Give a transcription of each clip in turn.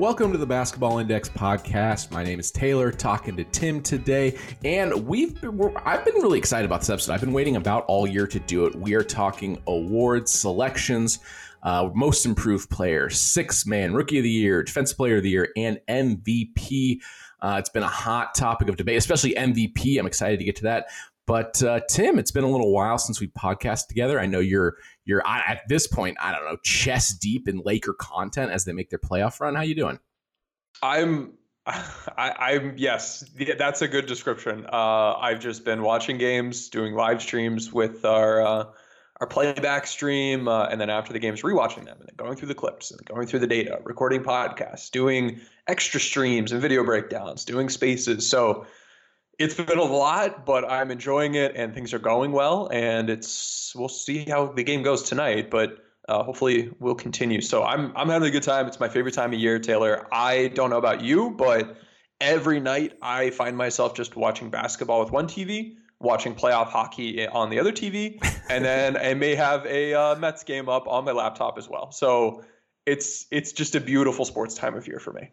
Welcome to the Basketball Index podcast. My name is Taylor, talking to Tim today, and we've been, I've been really excited about this episode. I've been waiting about all year to do it. We are talking awards, selections, uh, most improved player, six man, rookie of the year, defensive player of the year, and MVP. Uh, it's been a hot topic of debate, especially MVP. I'm excited to get to that. But uh, Tim, it's been a little while since we podcast together. I know you're you're at this point, I don't know, chest deep in Laker content as they make their playoff run. How you doing? I'm I, am yes, that's a good description. Uh, I've just been watching games, doing live streams with our uh, our playback stream, uh, and then after the games, rewatching them, and then going through the clips and going through the data, recording podcasts, doing extra streams and video breakdowns, doing spaces. So it's been a lot, but I'm enjoying it and things are going well. And it's we'll see how the game goes tonight, but uh, hopefully we'll continue. So I'm I'm having a good time. It's my favorite time of year, Taylor. I don't know about you, but every night I find myself just watching basketball with one TV, watching playoff hockey on the other TV, and then I may have a uh, Mets game up on my laptop as well. So it's it's just a beautiful sports time of year for me.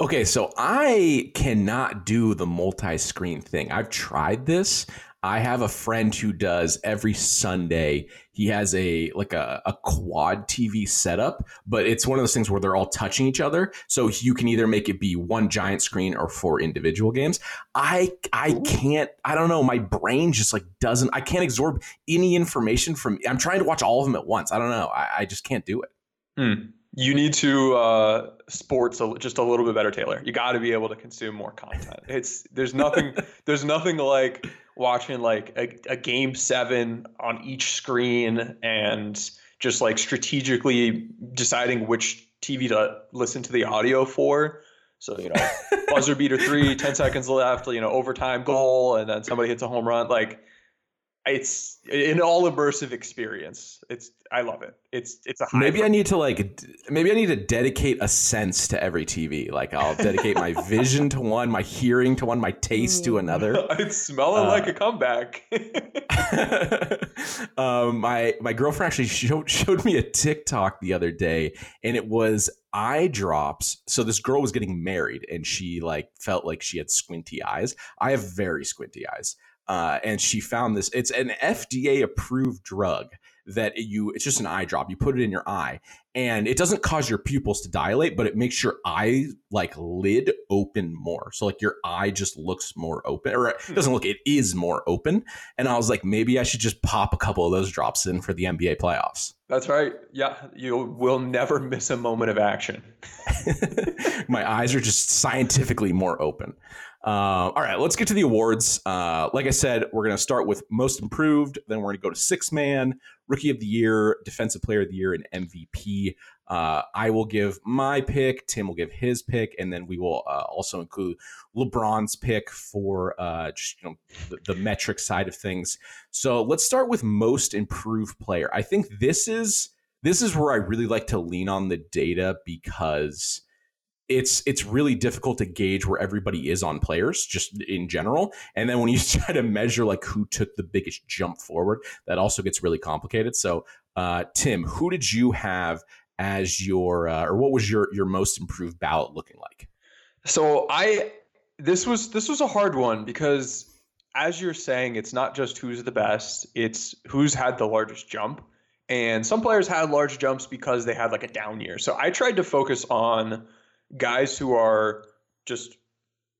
Okay, so I cannot do the multi screen thing. I've tried this. I have a friend who does every Sunday. He has a like a, a quad TV setup, but it's one of those things where they're all touching each other. So you can either make it be one giant screen or four individual games. I I can't. I don't know. My brain just like doesn't. I can't absorb any information from. I'm trying to watch all of them at once. I don't know. I, I just can't do it. Hmm you need to uh, sports a, just a little bit better, Taylor. You got to be able to consume more content. It's there's nothing there's nothing like watching like a, a game seven on each screen and just like strategically deciding which TV to listen to the audio for. So, you know, buzzer beater three, 10 seconds left, you know, overtime goal, and then somebody hits a home run. Like, it's an all immersive experience. It's I love it. It's it's a maybe I need to like maybe I need to dedicate a sense to every TV. Like I'll dedicate my vision to one, my hearing to one, my taste to another. it's smelling uh, like a comeback. um, my my girlfriend actually showed showed me a TikTok the other day, and it was eye drops. So this girl was getting married, and she like felt like she had squinty eyes. I have very squinty eyes uh, and she found this. It's an FDA approved drug that you. It's just an eye drop. You put it in your eye, and it doesn't cause your pupils to dilate, but it makes your eye like lid open more. So like your eye just looks more open, or it hmm. doesn't look. It is more open. And I was like, maybe I should just pop a couple of those drops in for the NBA playoffs. That's right. Yeah, you will never miss a moment of action. My eyes are just scientifically more open. Uh, all right, let's get to the awards. Uh, like I said, we're going to start with most improved. Then we're going to go to six man, rookie of the year, defensive player of the year, and MVP. Uh, I will give my pick. Tim will give his pick, and then we will uh, also include LeBron's pick for uh, just you know the, the metric side of things. So let's start with most improved player. I think this is this is where I really like to lean on the data because it's it's really difficult to gauge where everybody is on players just in general and then when you try to measure like who took the biggest jump forward that also gets really complicated so uh, tim who did you have as your uh, or what was your your most improved ballot looking like? So I this was this was a hard one because as you're saying, it's not just who's the best, it's who's had the largest jump. And some players had large jumps because they had like a down year. So I tried to focus on guys who are just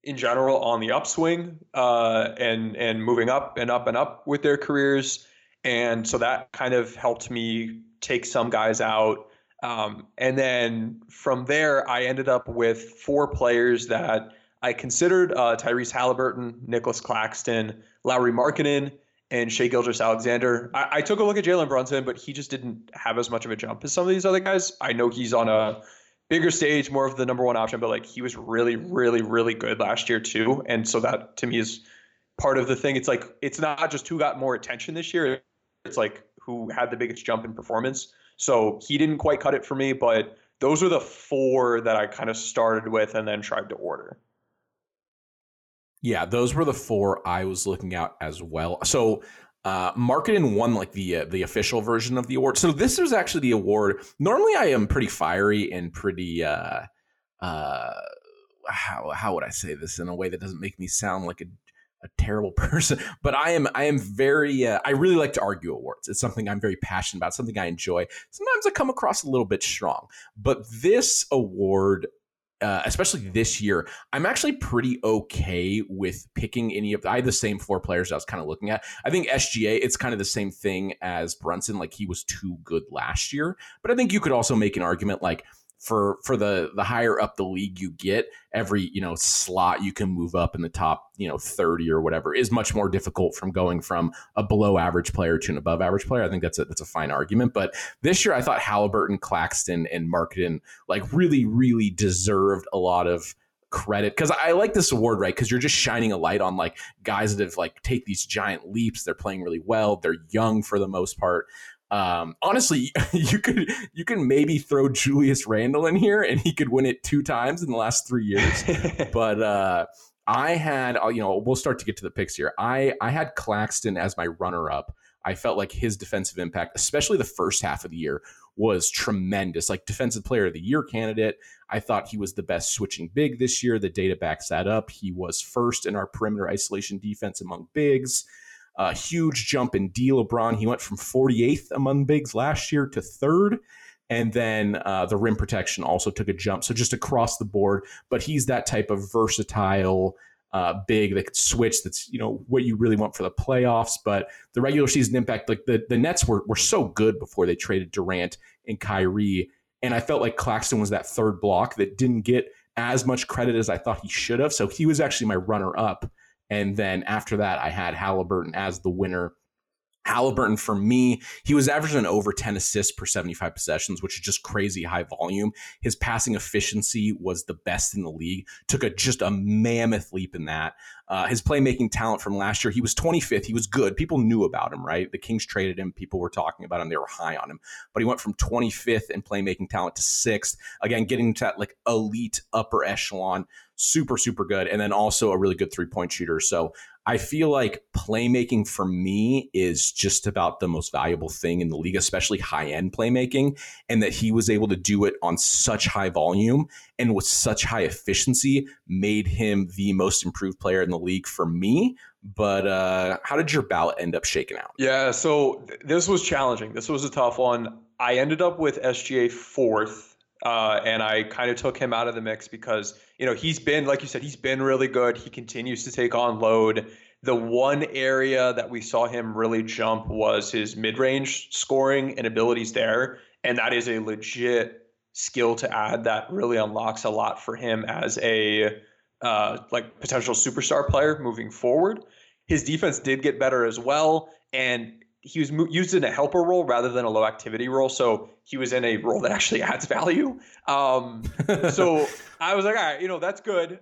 in general on the upswing uh, and and moving up and up and up with their careers. And so that kind of helped me take some guys out. Um, and then from there, I ended up with four players that I considered uh, Tyrese Halliburton, Nicolas Claxton, Lauri Markkanen, and Shai Gilgeous-Alexander. I, I, took a look at Jalen Brunson, but he just didn't have as much of a jump as some of these other guys. I know he's on a bigger stage, more of the number one option, but like he was really, really, really good last year too. And so that to me is part of the thing. It's like it's not just who got more attention this year. It's like who had the biggest jump in performance. So he didn't quite cut it for me, but those are the four that I kind of started with and then tried to order. Yeah, those were the four I was looking at as well. So uh, Markkanen won like the uh, the official version of the award. So this was actually the award. Normally, I am pretty fiery and pretty. Uh, uh, how how would I say this in a way that doesn't make me sound like a a terrible person but i am i am very uh, i really like to argue awards it's something i'm very passionate about something i enjoy sometimes i come across a little bit strong but this award uh, especially this year, I'm actually pretty okay with picking any of. I had the same four players I was kind of looking at. I think SGA, it's kind of the same thing as Brunson. Like he was too good last year, but I think you could also make an argument like for for the the higher up the league you get every you know slot you can move up in the top you know 30 or whatever is much more difficult from going from a below average player to an above average player i think that's a that's a fine argument but this year i thought halliburton claxton and markkanen like really really deserved a lot of credit because I like this award, right? Because you're just shining a light on like guys that have like take these giant leaps. They're playing really well. They're young for the most part. Um, honestly, you could you can maybe throw Julius Randle in here, and he could win it two times in the last three years. but uh, I had, uh, you know, we'll start to get to the picks here. I I had Claxton as my runner up. I felt like his defensive impact, especially the first half of the year, was tremendous. Like defensive player of the year candidate. I thought he was the best switching big this year. The data backs that up. He was first in our perimeter isolation defense among bigs. A huge jump in D. LeBron. He went from 48th among bigs last year to third. And then uh, the rim protection also took a jump. So just across the board. But he's that type of versatile uh, big that could switch. That's you know what you really want for the playoffs. But the regular season impact, like the the Nets were were so good before they traded Durant and Kyrie, and I felt like Claxton was that third block that didn't get as much credit as I thought he should have. So he was actually my runner up and then after that, I had Halliburton as the winner. Halliburton, for me, he was averaging over 10 assists per 75 possessions, which is just crazy high volume. His passing efficiency was the best in the league, took a just a mammoth leap in that. Uh, his playmaking talent from last year, he was 25th. He was good. People knew about him, right? The Kings traded him. People were talking about him. They were high on him. But he went from 25th in playmaking talent to sixth. Again, getting to that like elite upper echelon super, super good. And then also a really good three point shooter. So I feel like playmaking for me is just about the most valuable thing in the league, especially high end playmaking. And that he was able to do it on such high volume and with such high efficiency made him the most improved player in the league for me. But uh, how did your ballot end up shaking out? Yeah, so th- this was challenging. This was a tough one. I ended up with SGA fourth uh, and I kind of took him out of the mix because, you know, he's been, like you said, he's been really good. He continues to take on load. The one area that we saw him really jump was his mid range scoring and abilities there. And that is a legit skill to add that really unlocks a lot for him as a uh, like potential superstar player moving forward. His defense did get better as well. And he was used in a helper role rather than a low activity role. So he was in a role that actually adds value. Um, so I was like, all right, you know, that's good,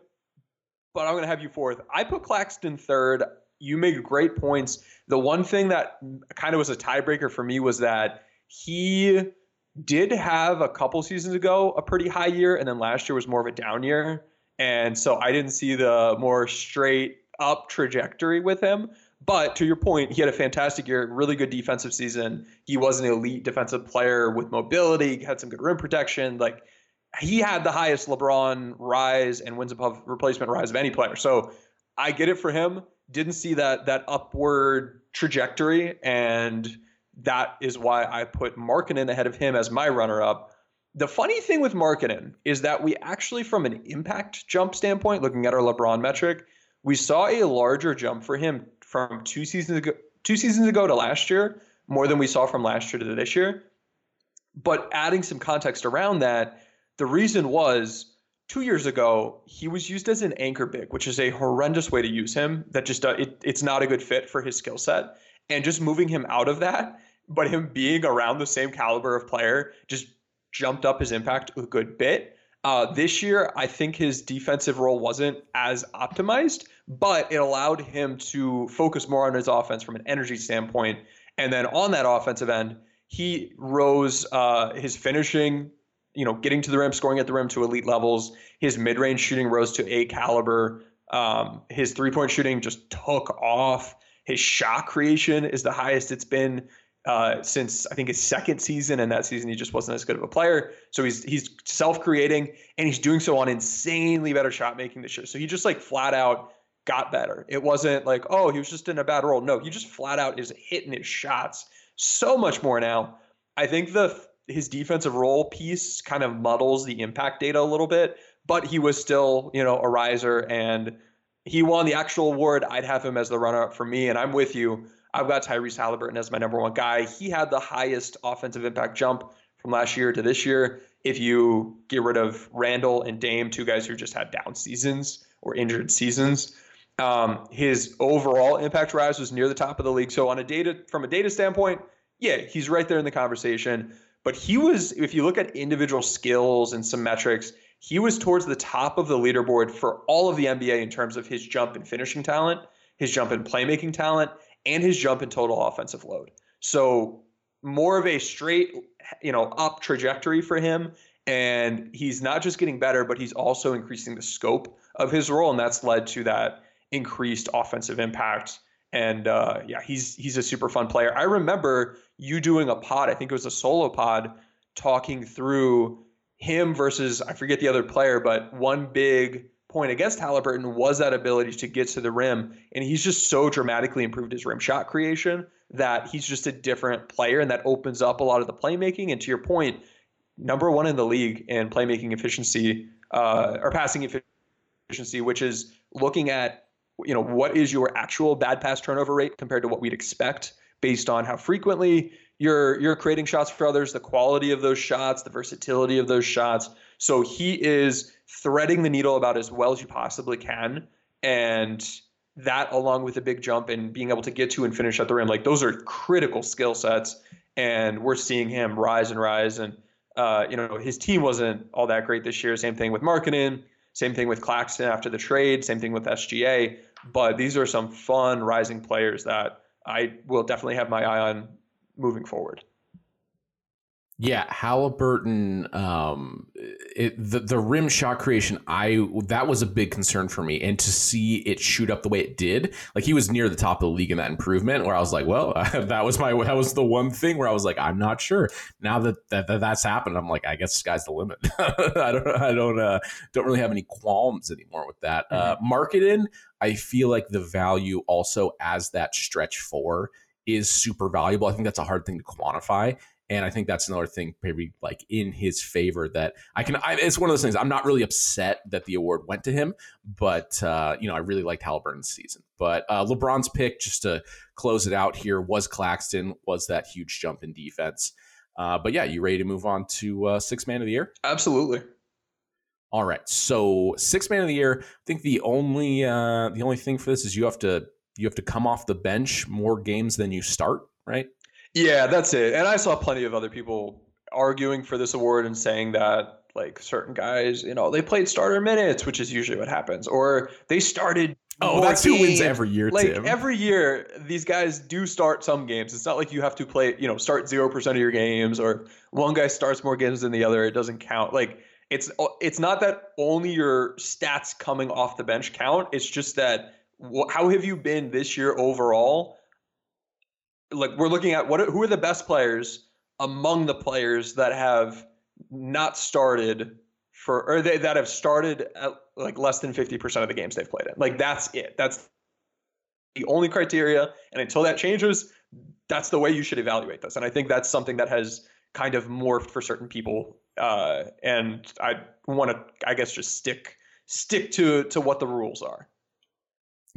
but I'm going to have you fourth. I put Claxton third. You made great points. The one thing that kind of was a tiebreaker for me was that he did have a couple seasons ago a pretty high year, and then last year was more of a down year. And so I didn't see the more straight up trajectory with him. But to your point, he had a fantastic year, really good defensive season. He was an elite defensive player with mobility, had some good rim protection. Like he had the highest LeBron rise and wins above replacement rise of any player. So I get it for him. Didn't see that that upward trajectory, and that is why I put Markkanen ahead of him as my runner-up. The funny thing with Markkanen is that we actually, from an impact jump standpoint, looking at our LeBron metric, we saw a larger jump for him from two seasons ago, two seasons ago to last year, more than we saw from last year to this year. But adding some context around that, the reason was two years ago he was used as an anchor big, which is a horrendous way to use him. That just uh, it, it's not a good fit for his skill set. And just moving him out of that, but him being around the same caliber of player, just jumped up his impact a good bit. Uh, this year, I think his defensive role wasn't as optimized, but it allowed him to focus more on his offense from an energy standpoint. And then on that offensive end, he rose uh, his finishing, you know, getting to the rim, scoring at the rim to elite levels. His mid range shooting rose to A caliber. Um, his three point shooting just took off. His shot creation is the highest it's been uh, since I think his second season, and that season he just wasn't as good of a player. So he's he's self-creating, and he's doing so on insanely better shot making this year. So he just like flat out got better. It wasn't like oh he was just in a bad role. No, he just flat out is hitting his shots so much more now. I think the his defensive role piece kind of muddles the impact data a little bit, but he was still you know a riser and he won the actual award. I'd have him as the runner-up for me, and I'm with you. I've got Tyrese Halliburton as my number one guy. He had the highest offensive impact jump from last year to this year. If you get rid of Randle and Dame, two guys who just had down seasons or injured seasons, um, his overall impact rise was near the top of the league. So on a data from a data standpoint, yeah, he's right there in the conversation. But he was, if you look at individual skills and some metrics, he was towards the top of the leaderboard for all of the NBA in terms of his jump and finishing talent, his jump and playmaking talent, and his jump in total offensive load. So more of a straight, you know, up trajectory for him. And he's not just getting better, but he's also increasing the scope of his role, and that's led to that increased offensive impact. And uh, yeah, he's he's a super fun player. I remember you doing a pod. I think it was a solo pod, talking through him versus I forget the other player, but one big point against Halliburton was that ability to get to the rim. And he's just so dramatically improved his rim shot creation that he's just a different player. And that opens up a lot of the playmaking. And to your point, number one in the league in playmaking efficiency uh, or passing efficiency, which is looking at you know what is your actual bad pass turnover rate compared to what we'd expect based on how frequently you're you're creating shots for others, the quality of those shots, the versatility of those shots. So he is threading the needle about as well as you possibly can. And that, along with a big jump and being able to get to and finish at the rim, like those are critical skill sets. And we're seeing him rise and rise. And, uh, you know, his team wasn't all that great this year. Same thing with Markkanen, same thing with Claxton after the trade, same thing with SGA. But these are some fun rising players that I will definitely have my eye on moving forward. Yeah, Halliburton, um, it, the the rim shot creation, I that was a big concern for me, and to see it shoot up the way it did, like he was near the top of the league in that improvement. Where I was like, well, that was my that was the one thing where I was like, I'm not sure. Now that that, that that's happened, I'm like, I guess sky's the limit. I don't I don't uh, don't really have any qualms anymore with that. Uh, mm-hmm. Uh, Markkanen, I feel like the value also as that stretch four is super valuable. I think that's a hard thing to quantify and I think that's another thing, maybe like in his favor that I can. I, it's one of those things. I'm not really upset that the award went to him, but uh, you know, I really liked Halliburton's season. But uh, LeBron's pick, just to close it out here, was Claxton. Was that huge jump in defense? Uh, but yeah, you ready to move on to uh, six man of the year? Absolutely. All right. So six man of the year. I think the only uh, the only thing for this is you have to you have to come off the bench more games than you start, right? Yeah, that's it. And I saw plenty of other people arguing for this award and saying that like certain guys, you know, they played starter minutes, which is usually what happens, or they started. Oh, that's games. who wins every year. Like Tim. every year, these guys do start some games. It's not like you have to play, you know, start zero percent of your games, or one guy starts more games than the other. It doesn't count. Like it's it's not that only your stats coming off the bench count. It's just that how have you been this year overall? Like we're looking at what who are the best players among the players that have not started for or they that have started at like less than 50% of the games they've played in. Like that's it. That's the only criteria and until that changes, that's the way you should evaluate this. And I think that's something that has kind of morphed for certain people uh, and I want to I guess just stick stick to to what the rules are.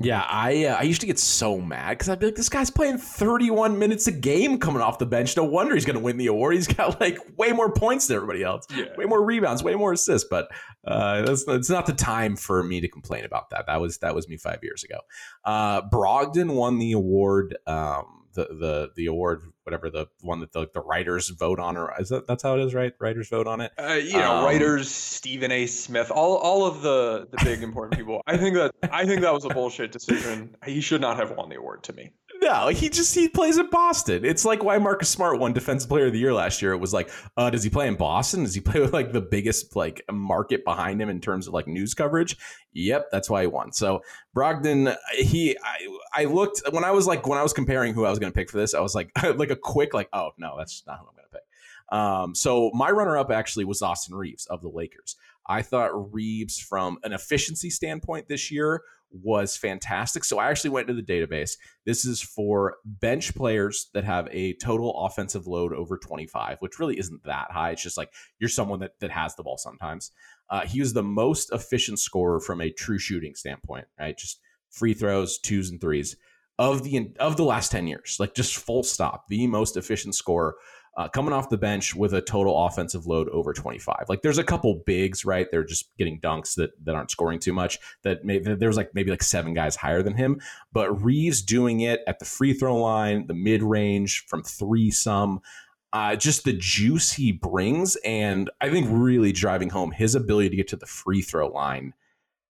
Yeah, I uh, I used to get so mad because I'd be like, this guy's playing 31 minutes a game coming off the bench. No wonder he's going to win the award. He's got like way more points than everybody else, yeah. way more rebounds, way more assists. But uh, that's it's not the time for me to complain about that. That was that was me five years ago. Uh, Brogdon won the award. Um, the the the award, whatever the one that the, the writers vote on, or is that that's how it is, right? Writers vote on it. Uh, you know, um, writers, Stephen A. Smith, all all of the the big important people. I think that I think that was a bullshit decision. He should not have won the award to me. No, he just he plays in Boston. It's like why Marcus Smart won Defensive Player of the Year last year. It was like, uh, does he play in Boston? Does he play with like the biggest like market behind him in terms of like news coverage? Yep, that's why he won. So Brogdon, he I, I looked when I was like when I was comparing who I was going to pick for this, I was like like a quick like, oh no, that's not who I'm going to pick. Um, so my runner up actually was Austin Reaves of the Lakers. I thought Reeves, from an efficiency standpoint this year, was fantastic. So I actually went to the database. This is for bench players that have a total offensive load over 25, which really isn't that high. It's just like you're someone that, that has the ball sometimes. Uh, he was the most efficient scorer from a true shooting standpoint, right? Just free throws, twos and threes of the of the last 10 years. Like just full stop, the most efficient scorer uh, coming off the bench with a total offensive load over 25. Like there's a couple bigs, right? They're just getting dunks that, that aren't scoring too much. That maybe there's like maybe like seven guys higher than him. But Reaves doing it at the free throw line, the mid range from three some. Uh, just the juice he brings, and I think really driving home his ability to get to the free throw line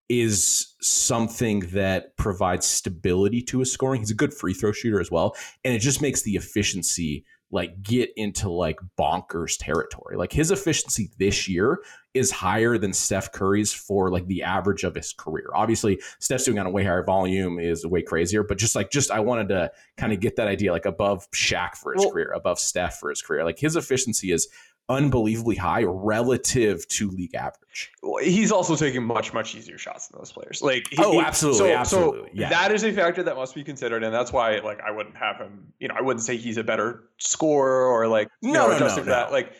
is something that provides stability to his scoring. He's a good free throw shooter as well, and it just makes the efficiency like get into like bonkers territory. Like his efficiency this year is higher than Steph Curry's for like the average of his career. Obviously, Steph's doing on a way higher volume is way crazier, but just like just I wanted to kind of get that idea like above Shaq for his well, career, above Steph for his career. Like his efficiency is unbelievably high relative to league average. He's also taking much much easier shots than those players. Like he, oh, absolutely, so, absolutely. So yeah. that is a factor that must be considered, and that's why like I wouldn't have him. You know, I wouldn't say he's a better scorer or like no, know, no, adjusting no, no. that. Like,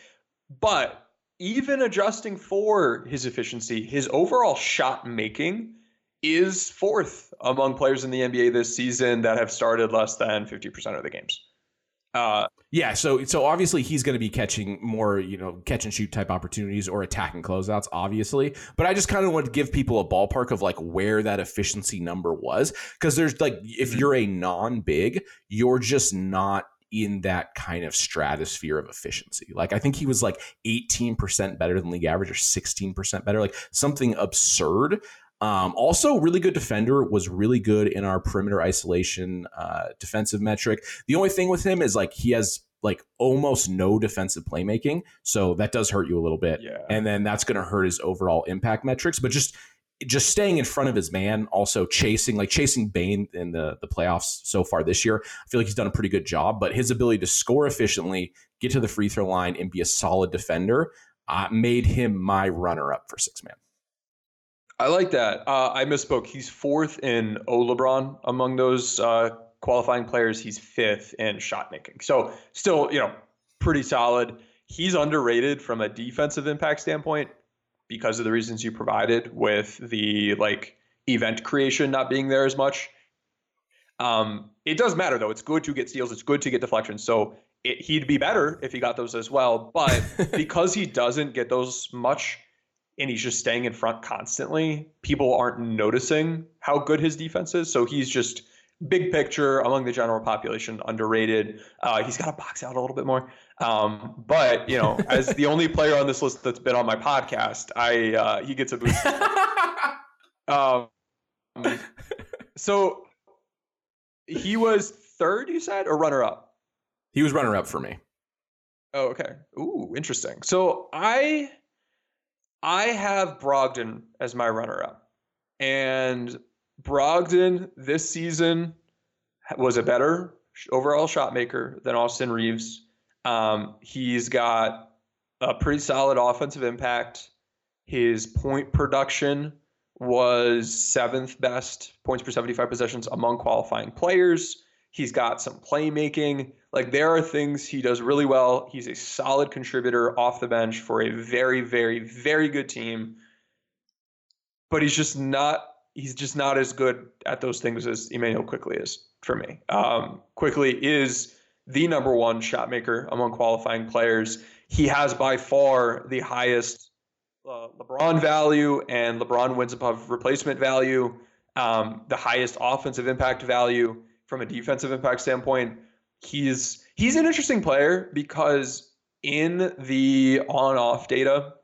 but even adjusting for his efficiency, his overall shot making is fourth among players in the NBA this season that have started less than 50% of the games. Uh, yeah, so so obviously he's going to be catching more, you know, catch and shoot type opportunities or attacking closeouts, obviously. But I just kind of want to give people a ballpark of like where that efficiency number was, because there's like if mm-hmm. you're a non-big, you're just not in that kind of stratosphere of efficiency. Like I think he was like 18% better than league average or 16% better, like something absurd. Um, also, really good defender was really good in our perimeter isolation uh, defensive metric. The only thing with him is like he has like almost no defensive playmaking, so that does hurt you a little bit. Yeah. And then that's going to hurt his overall impact metrics. But just just staying in front of his man, also chasing like chasing Bane in the the playoffs so far this year. I feel like he's done a pretty good job. But his ability to score efficiently, get to the free throw line, and be a solid defender uh, made him my runner up for six man. I like that. Uh, I misspoke. He's fourth in O LeBron among those uh, qualifying players. He's fifth in shot making. So still, you know, pretty solid. He's underrated from a defensive impact standpoint because of the reasons you provided with the like event creation not being there as much. Um, it does matter though. It's good to get steals. It's good to get deflections. So it, he'd be better if he got those as well. But because he doesn't get those much, and he's just staying in front constantly, people aren't noticing how good his defense is. So he's just big picture among the general population underrated. Uh, he's got to box out a little bit more. Um, but you know, as the only player on this list that's been on my podcast, I uh, he gets a boost. um, so he was third, you said, or runner up? He was runner up for me. Oh, okay. Ooh, interesting. So I I have Brogdon as my runner up. And Brogdon this season was a better overall shot maker than Austin Reaves. Um, he's got a pretty solid offensive impact. His point production was seventh best points per 75 possessions among qualifying players. He's got some playmaking. Like there are things he does really well. He's a solid contributor off the bench for a very, very, very good team. But he's just not he's just not as good at those things as Immanuel Quickley is for me. Um, Quickley is the number one shot maker among qualifying players. He has by far the highest uh, LeBron value, and LeBron wins above replacement value, um, the highest offensive impact value from a defensive impact standpoint. He's he's an interesting player because in the on-off data,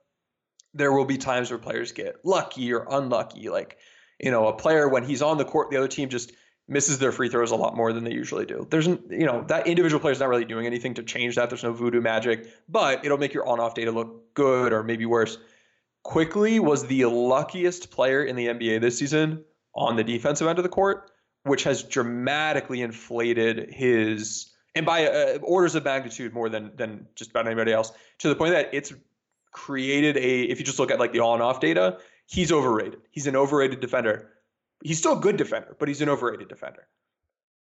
there will be times where players get lucky or unlucky. Like, you know, a player when he's on the court, the other team just misses their free throws a lot more than they usually do. There's, you know, that individual player is not really doing anything to change that. There's no voodoo magic, but it'll make your on-off data look good or maybe worse. Quickley was the luckiest player in the NBA this season on the defensive end of the court, which has dramatically inflated his and by uh, orders of magnitude more than than just about anybody else to the point that it's created a if you just look at like the on off data, he's overrated. He's an overrated defender. He's still a good defender, but he's an overrated defender.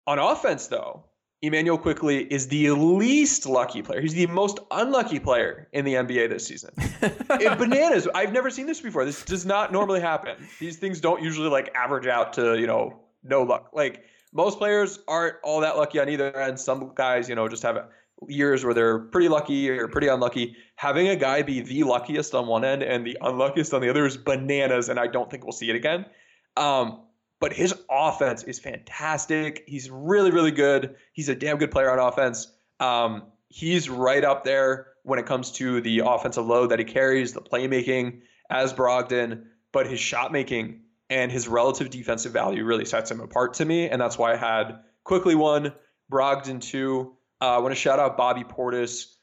On offense though, Immanuel Quickley is the least lucky player. He's the most unlucky player in the NBA this season. it, bananas. I've never seen this before. This does not normally happen. These things don't usually like average out to, you know, no luck. Like most players aren't all that lucky on either end. Some guys, you know, just have years where they're pretty lucky or pretty unlucky. Having a guy be the luckiest on one end and the unluckiest on the other is bananas, and I don't think we'll see it again. Um, but his offense is fantastic. He's really, really good. He's a damn good player on offense. Um, he's right up there when it comes to the offensive load that he carries, the playmaking as Brogdon, but his shot making and his relative defensive value really sets him apart to me. And that's why I had Quickley one, Brogdon two. Uh, I want to shout out Bobby Portis,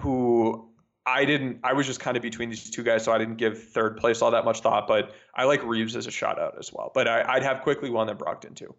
who I didn't. I was just kind of between these two guys, so I didn't give third place all that much thought. But I like Reaves as a shout out as well. But I, would have Quickley one that Brogdon too.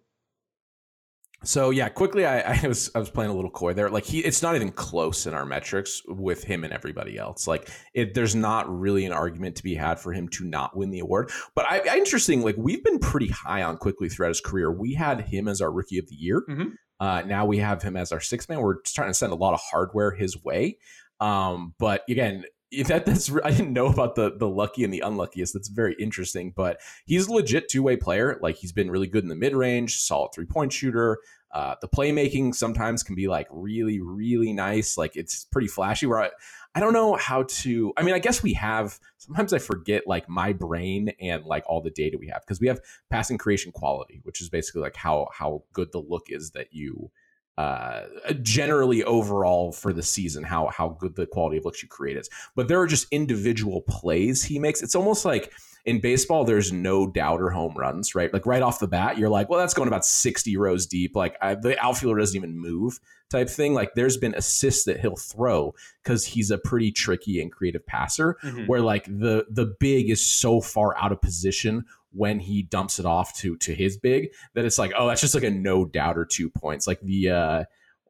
So yeah, Quickley I, I, was I was playing a little coy there. Like he, it's not even close in our metrics with him and everybody else. Like it, there's not really an argument to be had for him to not win the award. But I, I interesting. Like we've been pretty high on Quickley throughout his career. We had him as our rookie of the year. Mm-hmm. Uh, now we have him as our sixth man. We're trying to send a lot of hardware his way. Um, but again, that that's I didn't know about the the lucky and the unluckiest. That's very interesting. But he's a legit two way player. Like he's been really good in the mid range, solid three point shooter. Uh, the playmaking sometimes can be like really really nice. Like it's pretty flashy. Where I, I don't know how to. I mean, I guess we have. Sometimes I forget like my brain and like all the data we have because we have passing creation quality, which is basically like how how good the look is that you uh, generally overall for the season how how good the quality of looks you create is. But there are just individual plays he makes. It's almost like in baseball, there's no doubter home runs, right? Like right off the bat, you're like, well, that's going about 60 rows deep. Like I, the outfielder doesn't even move type thing. Like there's been assists that he'll throw because he's a pretty tricky and creative passer mm-hmm. where like the the big is so far out of position when he dumps it off to to his big that it's like oh that's just like a no doubt or two points like the uh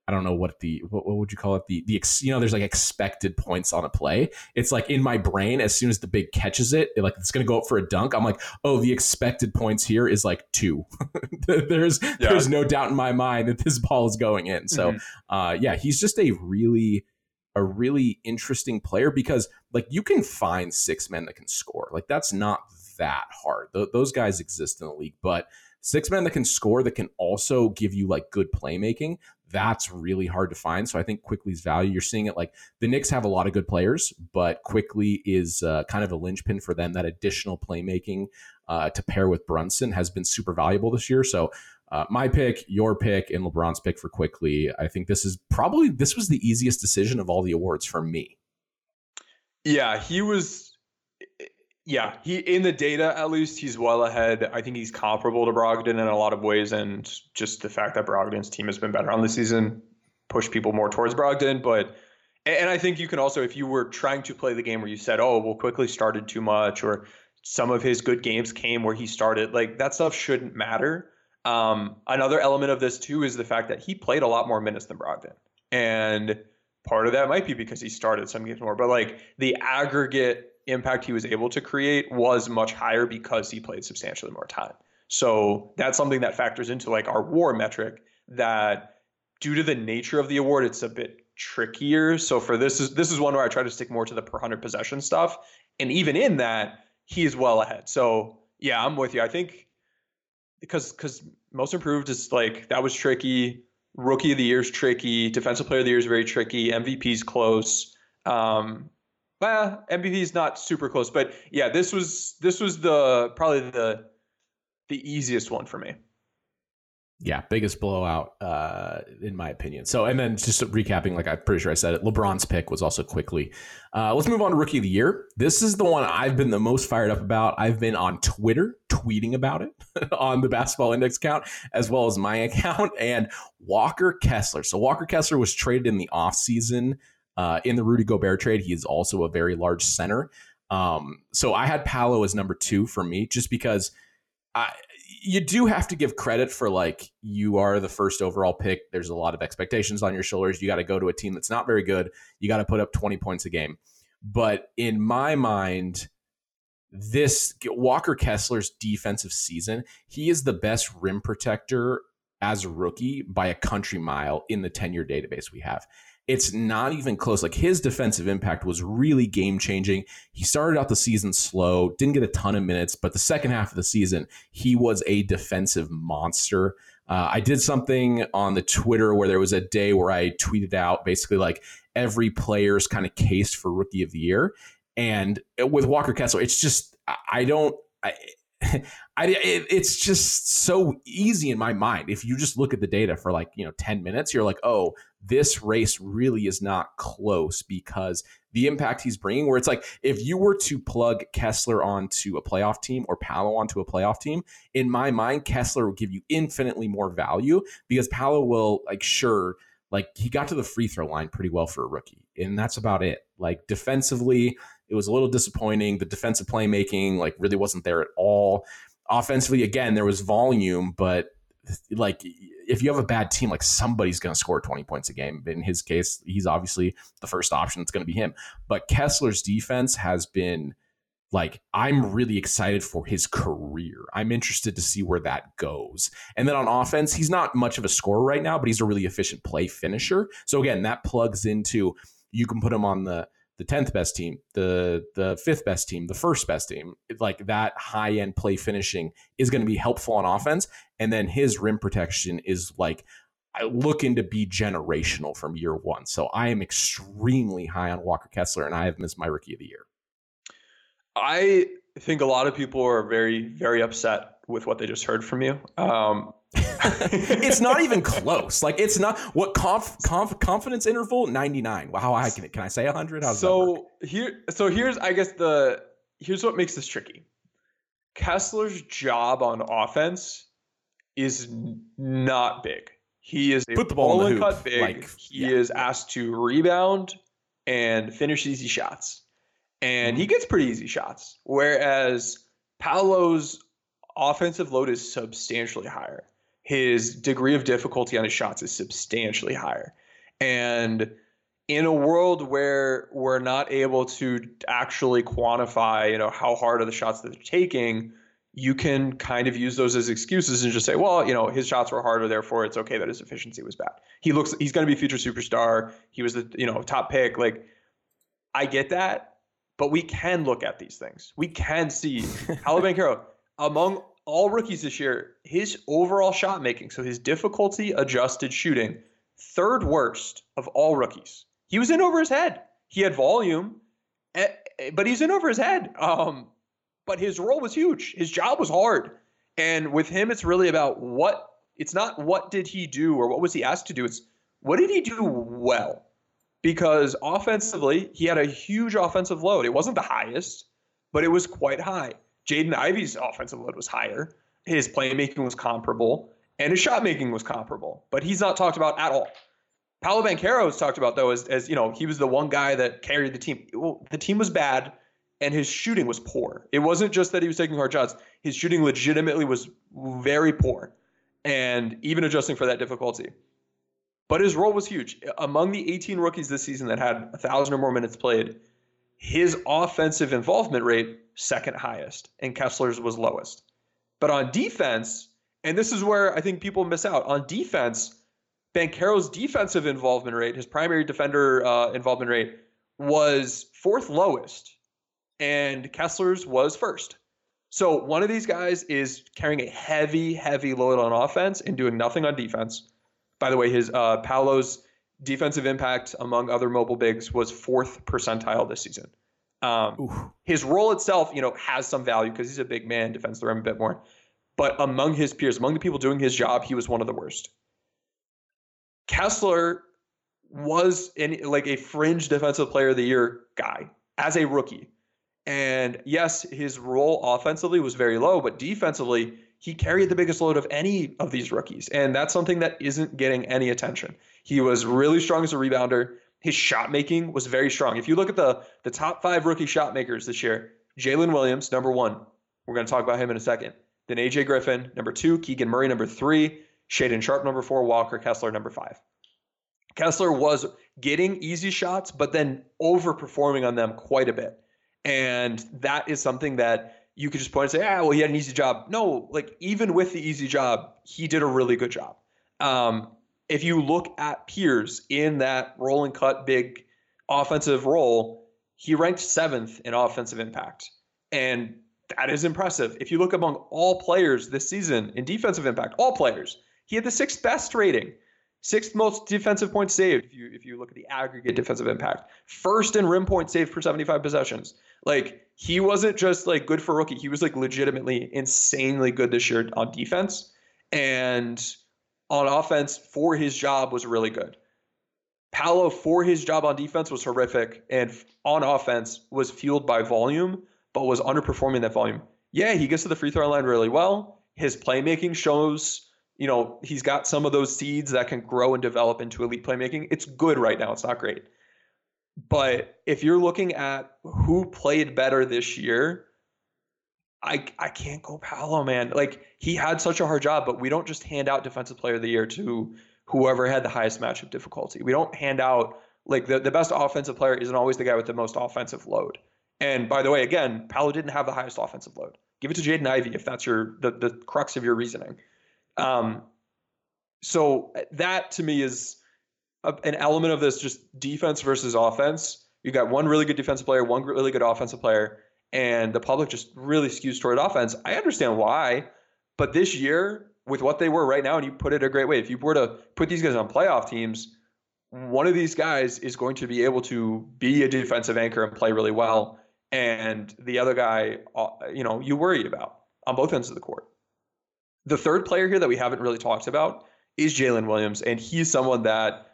I don't know what the what, what would you call it the the ex, you know there's like expected points on a play. It's like in my brain as soon as the big catches it, it like it's gonna go up for a dunk. I'm like, oh, the expected points here is like two. there's yeah. there's no doubt in my mind that this ball is going in. So mm-hmm. uh, yeah, he's just a really a really interesting player because like you can find six men that can score. Like that's not that hard. Th- those guys exist in the league, but six men that can score that can also give you like good playmaking that's really hard to find so i think Quickley's value you're seeing it like the Knicks have a lot of good players but Quickley is uh, kind of a linchpin for them that additional playmaking uh, to pair with brunson has been super valuable this year so uh, my pick your pick and lebron's pick for Quickley. I think this is probably this was the easiest decision of all the awards for me yeah he was yeah, he in the data at least he's well ahead. I think he's comparable to Brogdon in a lot of ways, and just the fact that Brogdon's team has been better on the season push people more towards Brogdon. But and I think you can also, if you were trying to play the game where you said, "Oh, well, Quickley started too much," or some of his good games came where he started. Like that stuff shouldn't matter. Um, another element of this too is the fact that he played a lot more minutes than Brogdon, and part of that might be because he started some games more. But like the aggregate impact he was able to create was much higher because he played substantially more time. So that's something that factors into like our WAR metric that due to the nature of the award, it's a bit trickier. So for this is this is one where I try to stick more to the per hundred possession stuff. And even in that, he is well ahead. So yeah, I'm with you. I think because because most improved is like that was tricky. Rookie of the year is tricky. Defensive player of the year is very tricky. MVP's close. Um, well, MVP is not super close, but yeah, this was this was the probably the the easiest one for me. Yeah, biggest blowout uh, in my opinion. So, and then just recapping, like I'm pretty sure I said it, LeBron's pick was also Quickley. Uh, let's move on to rookie of the year. This is the one I've been the most fired up about. I've been on Twitter tweeting about it on the Basketball Index account as well as my account. And Walker Kessler. So Walker Kessler was traded in the offseason uh, in the Rudy Gobert trade. He is also a very large center. Um, so I had Paolo as number two for me, just because I you do have to give credit for like you are the first overall pick. There's a lot of expectations on your shoulders. You got to go to a team that's not very good. You got to put up 20 points a game. But in my mind, this Walker Kessler's defensive season, he is the best rim protector as a rookie by a country mile in the 10 year database we have it's not even close. Like his defensive impact was really game changing. He started out the season slow, didn't get a ton of minutes, but the second half of the season, he was a defensive monster. Uh, I did something on the Twitter where there was a day where I tweeted out basically like every player's kind of case for rookie of the year. And with Walker Kessler, it's just, I don't, I, I, it, it's just so easy in my mind. If you just look at the data for like, you know, 10 minutes, you're like, oh, this race really is not close because the impact he's bringing, where it's like, if you were to plug Kessler onto a playoff team or Paolo onto a playoff team, in my mind, Kessler will give you infinitely more value because Paolo will, like, sure, like he got to the free throw line pretty well for a rookie. And that's about it. Like defensively, it was a little disappointing. The defensive playmaking, like, really wasn't there at all. Offensively, again, there was volume, but like if you have a bad team, like somebody's going to score 20 points a game. In his case, he's obviously the first option. It's going to be him. But Kessler's defense has been like, I'm really excited for his career. I'm interested to see where that goes. And then on offense, he's not much of a scorer right now, but he's a really efficient play finisher. So again, that plugs into you can put him on the the 10th best team, the the fifth best team, the first best team, like that high end play finishing is going to be helpful on offense. And then his rim protection is like looking to be generational from year one. So I am extremely high on Walker Kessler, and I have missed my rookie of the year. I think a lot of people are very, very upset with what they just heard from you. Um, it's not even close. Like it's not what conf, conf, confidence interval ninety nine. Wow, how high can it? Can I say hundred? So here, so here's I guess the here's what makes this tricky. Kessler's job on offense is not big. He is put the ball in the cut big. Like, he yeah. is asked to rebound and finish easy shots, and mm-hmm. he gets pretty easy shots. Whereas Paolo's offensive load is substantially higher his degree of difficulty on his shots is substantially higher. And in a world where we're not able to actually quantify, you know, how hard are the shots that they're taking, you can kind of use those as excuses and just say, well, you know, his shots were harder, therefore it's okay that his efficiency was bad. He looks he's going to be future superstar. He was the, you know, top pick. Like I get that, but we can look at these things. We can see Paolo Banchero among all rookies this year, his overall shot making, so his difficulty adjusted shooting, third worst of all rookies. He was in over his head. He had volume, eh, eh, but he's in over his head. Um, but his role was huge. His job was hard. And with him, it's really about what it's not what did he do or what was he asked to do. It's what did he do well? Because offensively, he had a huge offensive load. It wasn't the highest, but it was quite high. Jaden Ivey's offensive load was higher. His playmaking was comparable, and his shot making was comparable. But he's not talked about at all. Paolo Banchero is talked about though as, as you know he was the one guy that carried the team. Well, the team was bad, and his shooting was poor. It wasn't just that he was taking hard shots; his shooting legitimately was very poor, and even adjusting for that difficulty. But his role was huge. Among the 18 rookies this season that had a thousand or more minutes played, his offensive involvement rate second highest, and Kessler's was lowest. But on defense, and this is where I think people miss out on defense. Banchero's defensive involvement rate, his primary defender uh, involvement rate, was fourth lowest and Kessler's was first. So one of these guys is carrying a heavy, heavy load on offense and doing nothing on defense. By the way, his uh, Paolo's defensive impact among other mobile bigs was fourth percentile this season. Um, his role itself, you know, has some value because he's a big man, defends the rim a bit more. But among his peers, among the people doing his job, he was one of the worst. Kessler was in like a fringe defensive player of the year guy as a rookie. And yes, his role offensively was very low, but defensively, he carried the biggest load of any of these rookies. And that's something that isn't getting any attention. He was really strong as a rebounder. His shot making was very strong. If you look at the, the top five rookie shot makers this year, Jalen Williams, number one. We're going to talk about him in a second. Then AJ Griffin, number two. Keegan Murray, number three. Shaedon Sharpe, number four. Walker Kessler, number five. Kessler was getting easy shots, but then overperforming on them quite a bit. And that is something that you could just point and say, ah, well, he had an easy job. No, like even with the easy job, he did a really good job. Um, if you look at peers in that roll and cut big offensive role, he ranked seventh in offensive impact. And that is impressive. If you look among all players this season in defensive impact, all players, he had the sixth best rating. Sixth most defensive points saved if you if you look at the aggregate defensive impact. First in rim point saved per 75 possessions. Like he wasn't just like good for rookie. He was like legitimately insanely good this year on defense and on offense for his job was really good. Paolo for his job on defense was horrific and on offense was fueled by volume but was underperforming that volume. Yeah, he gets to the free throw line really well. His playmaking shows you know, he's got some of those seeds that can grow and develop into elite playmaking. It's good right now. It's not great. But if you're looking at who played better this year, I I can't go Paolo, man. Like he had such a hard job, but we don't just hand out defensive player of the year to whoever had the highest matchup difficulty. We don't hand out like the, the best offensive player isn't always the guy with the most offensive load. And by the way, again, Paolo didn't have the highest offensive load. Give it to Jaden Ivey if that's your the, the crux of your reasoning. Um, so that to me is a, an element of this just defense versus offense. You got one really good defensive player, one really good offensive player, and the public just really skews toward offense. I understand why, but this year with what they were right now, and you put it a great way. If you were to put these guys on playoff teams, one of these guys is going to be able to be a defensive anchor and play really well, and the other guy, uh, you know, you worry about on both ends of the court. The third player here that we haven't really talked about is Jalen Williams, and he's someone that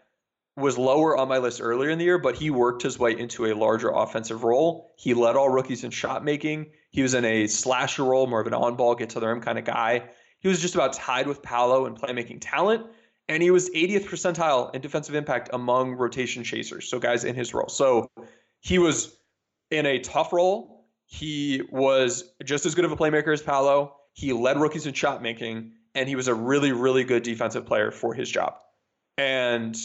was lower on my list earlier in the year, but he worked his way into a larger offensive role. He led all rookies in shot making. He was in a slasher role, more of an on ball, get to the rim kind of guy. He was just about tied with Paolo in playmaking talent, and he was 80th percentile in defensive impact among rotation chasers, so guys in his role. So he was in a tough role. He was just as good of a playmaker as Paolo. He led rookies in shot making, and he was a really, really good defensive player for his job. And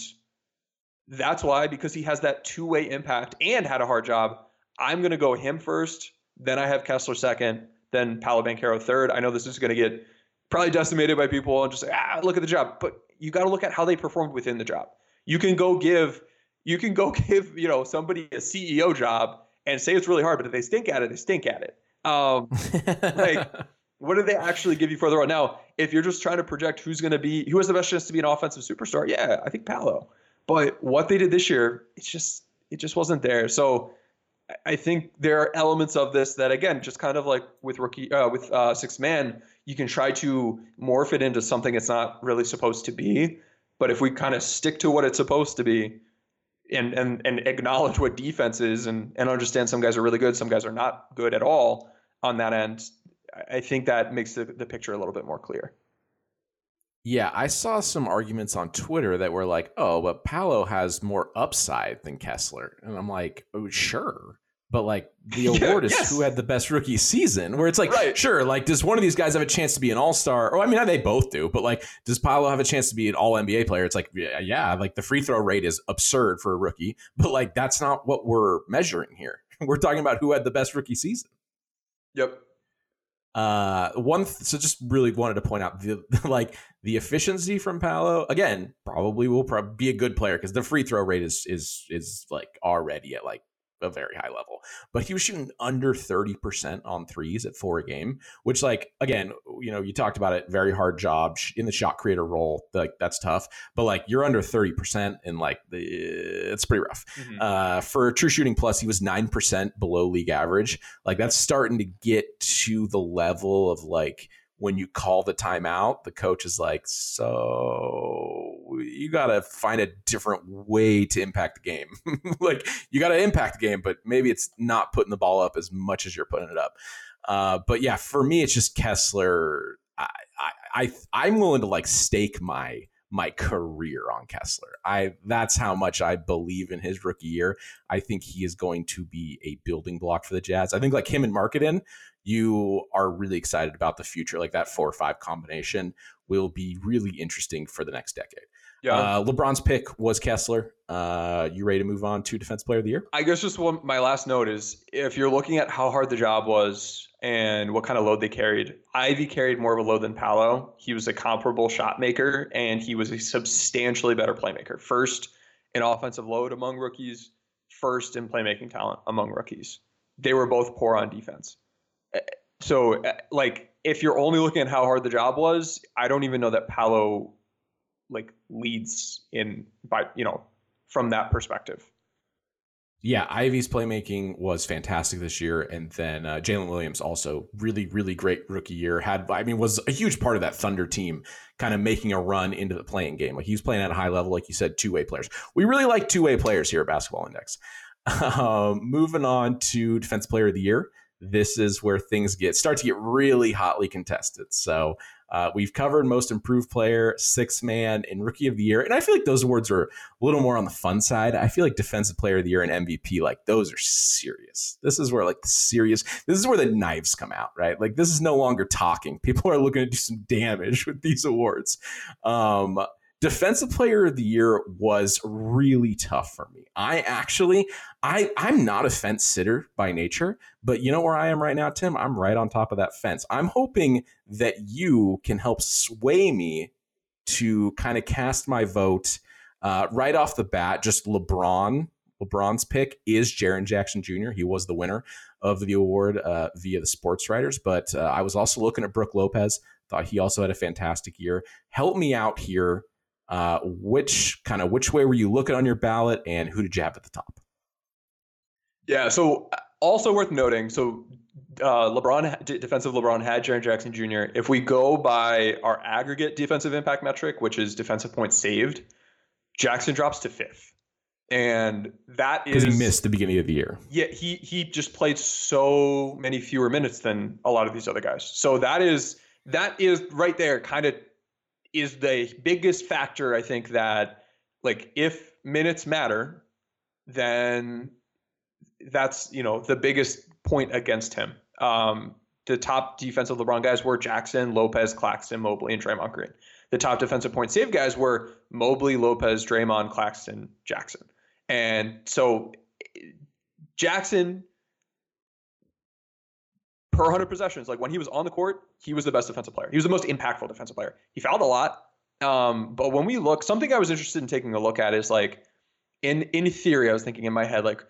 that's why, because he has that two way impact and had a hard job, I'm going to go him first. Then I have Kessler second. Then Paolo Banchero third. I know this is going to get probably decimated by people and just say, ah, look at the job. But you got to look at how they performed within the job. You can go give, you can go give, you know, somebody a CEO job and say it's really hard, but if they stink at it, they stink at it. Um, like what do they actually give you further on? Now, if you're just trying to project who's going to be, who has the best chance to be an offensive superstar, yeah, I think Paolo. But what they did this year, it's just, it just wasn't there. So I think there are elements of this that, again, just kind of like with rookie, uh, with uh, six man, you can try to morph it into something it's not really supposed to be. But if we kind of stick to what it's supposed to be, and and and acknowledge what defense is, and and understand some guys are really good, some guys are not good at all on that end, I think that makes the, the picture a little bit more clear. Yeah, I saw some arguments on Twitter that were like, "Oh, but Paolo has more upside than Kessler," and I'm like, "Oh, sure." but like the award Yeah, is yes. who had the best rookie season. Where it's like, Right. sure, like does one of these guys have a chance to be an all star? Or oh, I mean, they both do, but like, does Paolo have a chance to be an all NBA player? It's like, yeah, yeah, like the free throw rate is absurd for a rookie, but like that's not what we're measuring here. We're talking about who had the best rookie season. Yep. Uh, one, th- so just really wanted to point out the like the efficiency from Paolo. Again, probably will probably be a good player because the free throw rate is is is like already at like a very high level. But he was shooting under thirty percent on threes at four a game, which like again, you know, you talked about it. Very hard job in the shot creator role. Like that's tough. But like you're under thirty percent, and like the, it's pretty rough. Mhm. Uh, for true shooting plus, he was nine percent below league average. Like that's starting to get to the level of like when you call the timeout, the coach is like, "So you got to find a different way to impact the game. like you got to impact the game, but maybe it's not putting the ball up as much as you're putting it up." Uh, but yeah, for me, it's just Kessler. I, I, I I'm willing to like stake my my career on Kessler. I that's how much I believe in his rookie year. I think he is going to be a building block for the Jazz. I think like him and Markkanen, you are really excited about the future. Like that four or five combination will be really interesting for the next decade. Yeah. Uh, LeBron's pick was Kessler. Uh, you ready to move on to Defense Player of the Year? I guess just one my last note is if you're looking at how hard the job was and what kind of load they carried, Ivey carried more of a load than Paolo. He was a comparable shot maker and he was a substantially better playmaker. First in offensive load among rookies, first in playmaking talent among rookies. They were both poor on defense. Eh, So eh, like if you're only looking at how hard the job was, I don't even know that Paolo like leads in by you know from that perspective. Yeah, Ivey's playmaking was fantastic this year, and then uh, Jalen Williams also really, really great rookie year. Had I mean, was a huge part of that Thunder team, kind of making a run into the play-in game. Like he was playing at a high level, like you said, two way players. We really like two way players here at Basketball Index. Um, moving on to Defense Player of the Year. This is where things get start to get really hotly contested. So uh, we've covered most improved player, six man, and rookie of the year, and I feel like those awards are a little more on the fun side. I feel like defensive player of the year and MVP, like those are serious. This is where like the serious. This is where the knives come out, right? Like this is no longer talking. People are looking to do some damage with these awards. Um, defensive player of the year was really tough for me. I actually, I I'm not a fence sitter by nature, but you know where I am right now, Tim? I'm right on top of that fence. I'm hoping that you can help sway me to kind of cast my vote uh, right off the bat. Just LeBron. LeBron's pick is Jaren Jackson Jr. He was the winner of the award uh, via the sports writers, but uh, I was also looking at Brook Lopez. Thought he also had a fantastic year. Help me out here. Uh, which kind of which way were you looking on your ballot, and who did you have at the top? Yeah. So also worth noting. So uh, LeBron, defensive LeBron had Jaren Jackson Jr. If we go by our aggregate defensive impact metric, which is defensive points saved, Jackson drops to fifth, and that is Because he missed the beginning of the year. Yeah, he he just played so many fewer minutes than a lot of these other guys. So that is that is right there. Kind of is the biggest factor. I think that like if minutes matter, then that's you know the biggest point against him. Um, the top defensive LeBron guys were Jackson, Lopez, Claxton, Mobley, and Draymond Green. The top defensive point save guys were Mobley, Lopez, Draymond, Claxton, Jackson. And so Jackson, per 100 possessions, like when he was on the court, he was the best defensive player. He was the most impactful defensive player. He fouled a lot. Um, but when we look, something I was interested in taking a look at is like, in in theory, I was thinking in my head, like,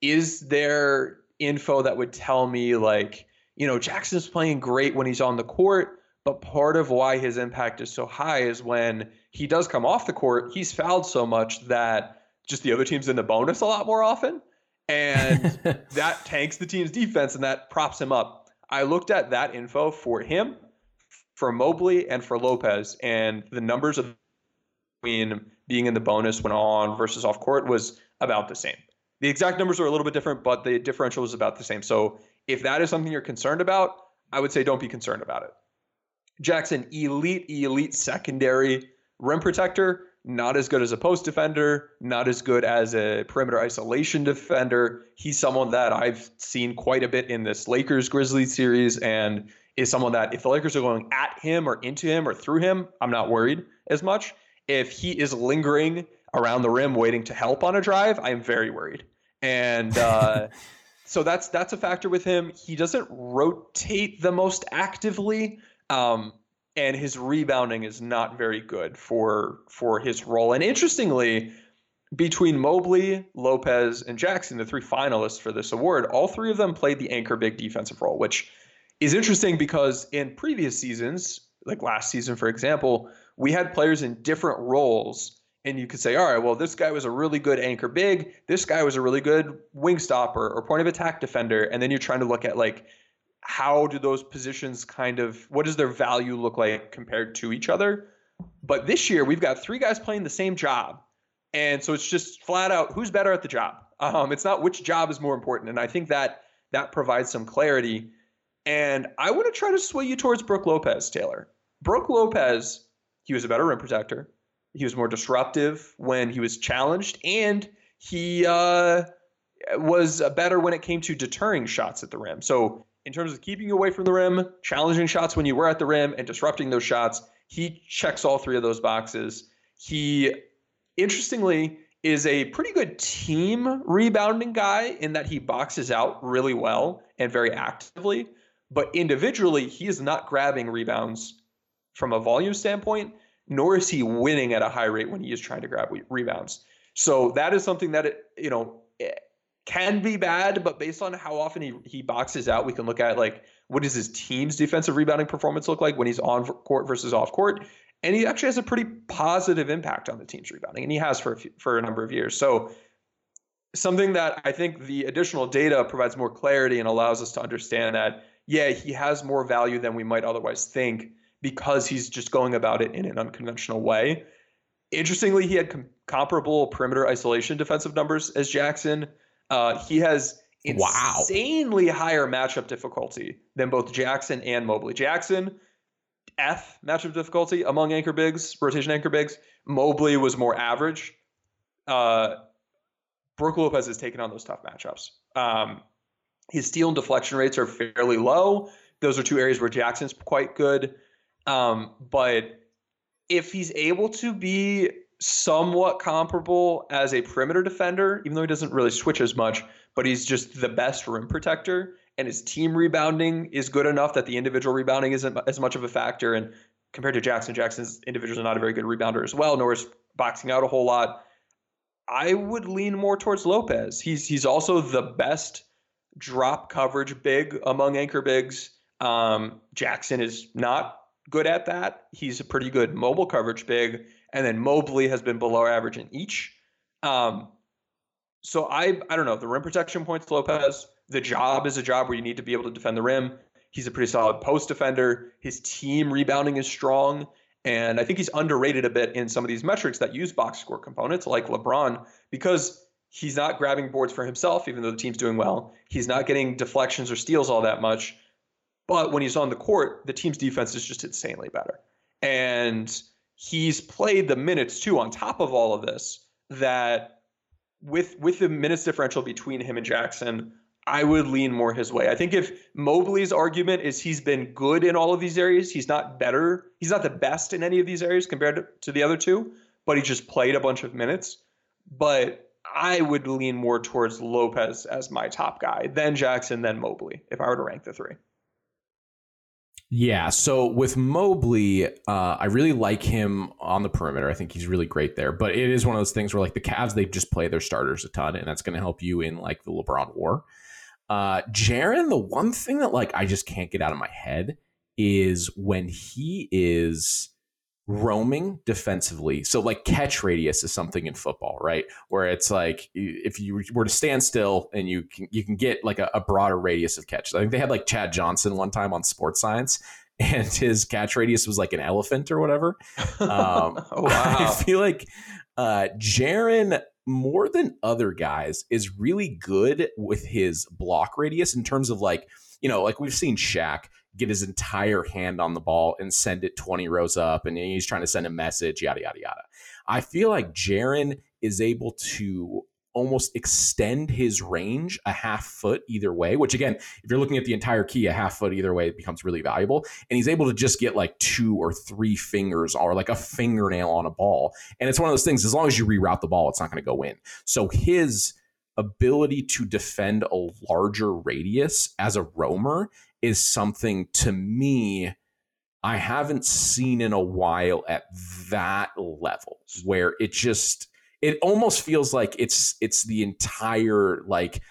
is there info that would tell me like, you know, Jackson's playing great when he's on the court, but part of why his impact is so high is when he does come off the court, he's fouled so much that just the other team's in the bonus a lot more often. And that tanks the team's defense and that props him up. I looked at that info for him, for Mobley, and for Lopez, and the numbers of between being in the bonus when on versus off court was about the same. The exact numbers are a little bit different, but the differential was about the same. So if that is something you're concerned about, I would say don't be concerned about it. Jackson, elite, elite secondary rim protector, not as good as a post defender, not as good as a perimeter isolation defender. He's someone that I've seen quite a bit in this Lakers Grizzlies series and is someone that if the Lakers are going at him or into him or through him, I'm not worried as much. If he is lingering around the rim waiting to help on a drive, I am very worried. And uh, so that's that's a factor with him. He doesn't rotate the most actively. Um, and his rebounding is not very good for for his role. And interestingly, between Mobley, Lopez, and Jackson, the three finalists for this award, all three of them played the anchor big defensive role, which is interesting because in previous seasons, like last season, for example, we had players in different roles. And you could say, all right, well, this guy was a really good anchor big. This guy was a really good wing stopper or point of attack defender. And then you're trying to look at like how do those positions kind of what does their value look like compared to each other? But this year we've got three guys playing the same job, and so it's just flat out who's better at the job. Um, it's not which job is more important, and I think that that provides some clarity. And I want to try to sway you towards Brook Lopez, Taylor. Brook Lopez, he was a better rim protector. He was more disruptive when he was challenged, and he uh, was better when it came to deterring shots at the rim. So in terms of keeping you away from the rim, challenging shots when you were at the rim, and disrupting those shots. He checks all three of those boxes. He, interestingly, is a pretty good team rebounding guy in that he boxes out really well and very actively. But individually, he is not grabbing rebounds from a volume standpoint, nor is he winning at a high rate when he is trying to grab rebounds. So that is something that it, you know can be bad, but based on how often he, he boxes out, we can look at like what does his team's defensive rebounding performance look like when he's on court versus off court, and he actually has a pretty positive impact on the team's rebounding, and he has for a few, for a number of years. So something that I think the additional data provides more clarity and allows us to understand that yeah, he has more value than we might otherwise think because he's just going about it in an unconventional way. Interestingly, he had com- comparable perimeter isolation defensive numbers as Jackson uh, he has insanely wow. higher matchup difficulty than both Jackson and Mobley. Jackson, F matchup difficulty among anchor bigs, rotation anchor bigs. Mobley was more average. Uh, Brook Lopez has taken on those tough matchups. Um, his steal and deflection rates are fairly low. Those are two areas where Jackson's quite good. Um, but if he's able to be somewhat comparable as a perimeter defender, even though he doesn't really switch as much, but he's just the best rim protector. And his team rebounding is good enough that the individual rebounding isn't as much of a factor. And compared to Jackson, Jackson's individuals are not a very good rebounder as well, nor is boxing out a whole lot. I would lean more towards Lopez. He's he's also the best drop coverage big among anchor bigs. Um, Jackson is not good at that. He's a pretty good mobile coverage big and then Mobley has been below average in each. Um, so I I don't know the rim protection points Lopez. The job is a job where you need to be able to defend the rim. He's a pretty solid post defender. His team rebounding is strong, and I think he's underrated a bit in some of these metrics that use box score components like LeBron because he's not grabbing boards for himself, even though the team's doing well. He's not getting deflections or steals all that much. But when he's on the court, the team's defense is just insanely better. And he's played the minutes too on top of all of this that with with the minutes differential between him and Jackson, I would lean more his way. I think if Mobley's argument is he's been good in all of these areas, he's not better, he's not the best in any of these areas compared to, to the other two, but he just played a bunch of minutes. But I would lean more towards Lopez as my top guy, then Jackson, then Mobley, if I were to rank the three. Yeah. So with Mobley, uh, I really like him on the perimeter. I think he's really great there. But it is one of those things where like the Cavs, they just play their starters a ton, and that's going to help you in like the LeBron war. Uh, Jaren, the one thing that like I just can't get out of my head is when he is roaming defensively. So like catch radius is something in football, right? Where it's like if you were to stand still and you can you can get like a, a broader radius of catch. I think they had like Chad Johnson one time on Sports Science. And his catch radius was like an elephant or whatever. Um, wow. I feel like uh, Jaren more than other guys is really good with his block radius in terms of like you know like we've seen Shaq get his entire hand on the ball and send it 20 rows up and he's trying to send a message, yada, yada, yada. I feel like Jaren is able to almost extend his range a half foot either way, which again, if you're looking at the entire key, a half foot either way it becomes really valuable. And he's able to just get like two or three fingers or like a fingernail on a ball. And it's one of those things, as long as you reroute the ball, it's not going to go in. So his ability to defend a larger radius as a roamer is something to me I haven't seen in a while at that level where it just it almost feels like it's it's the entire like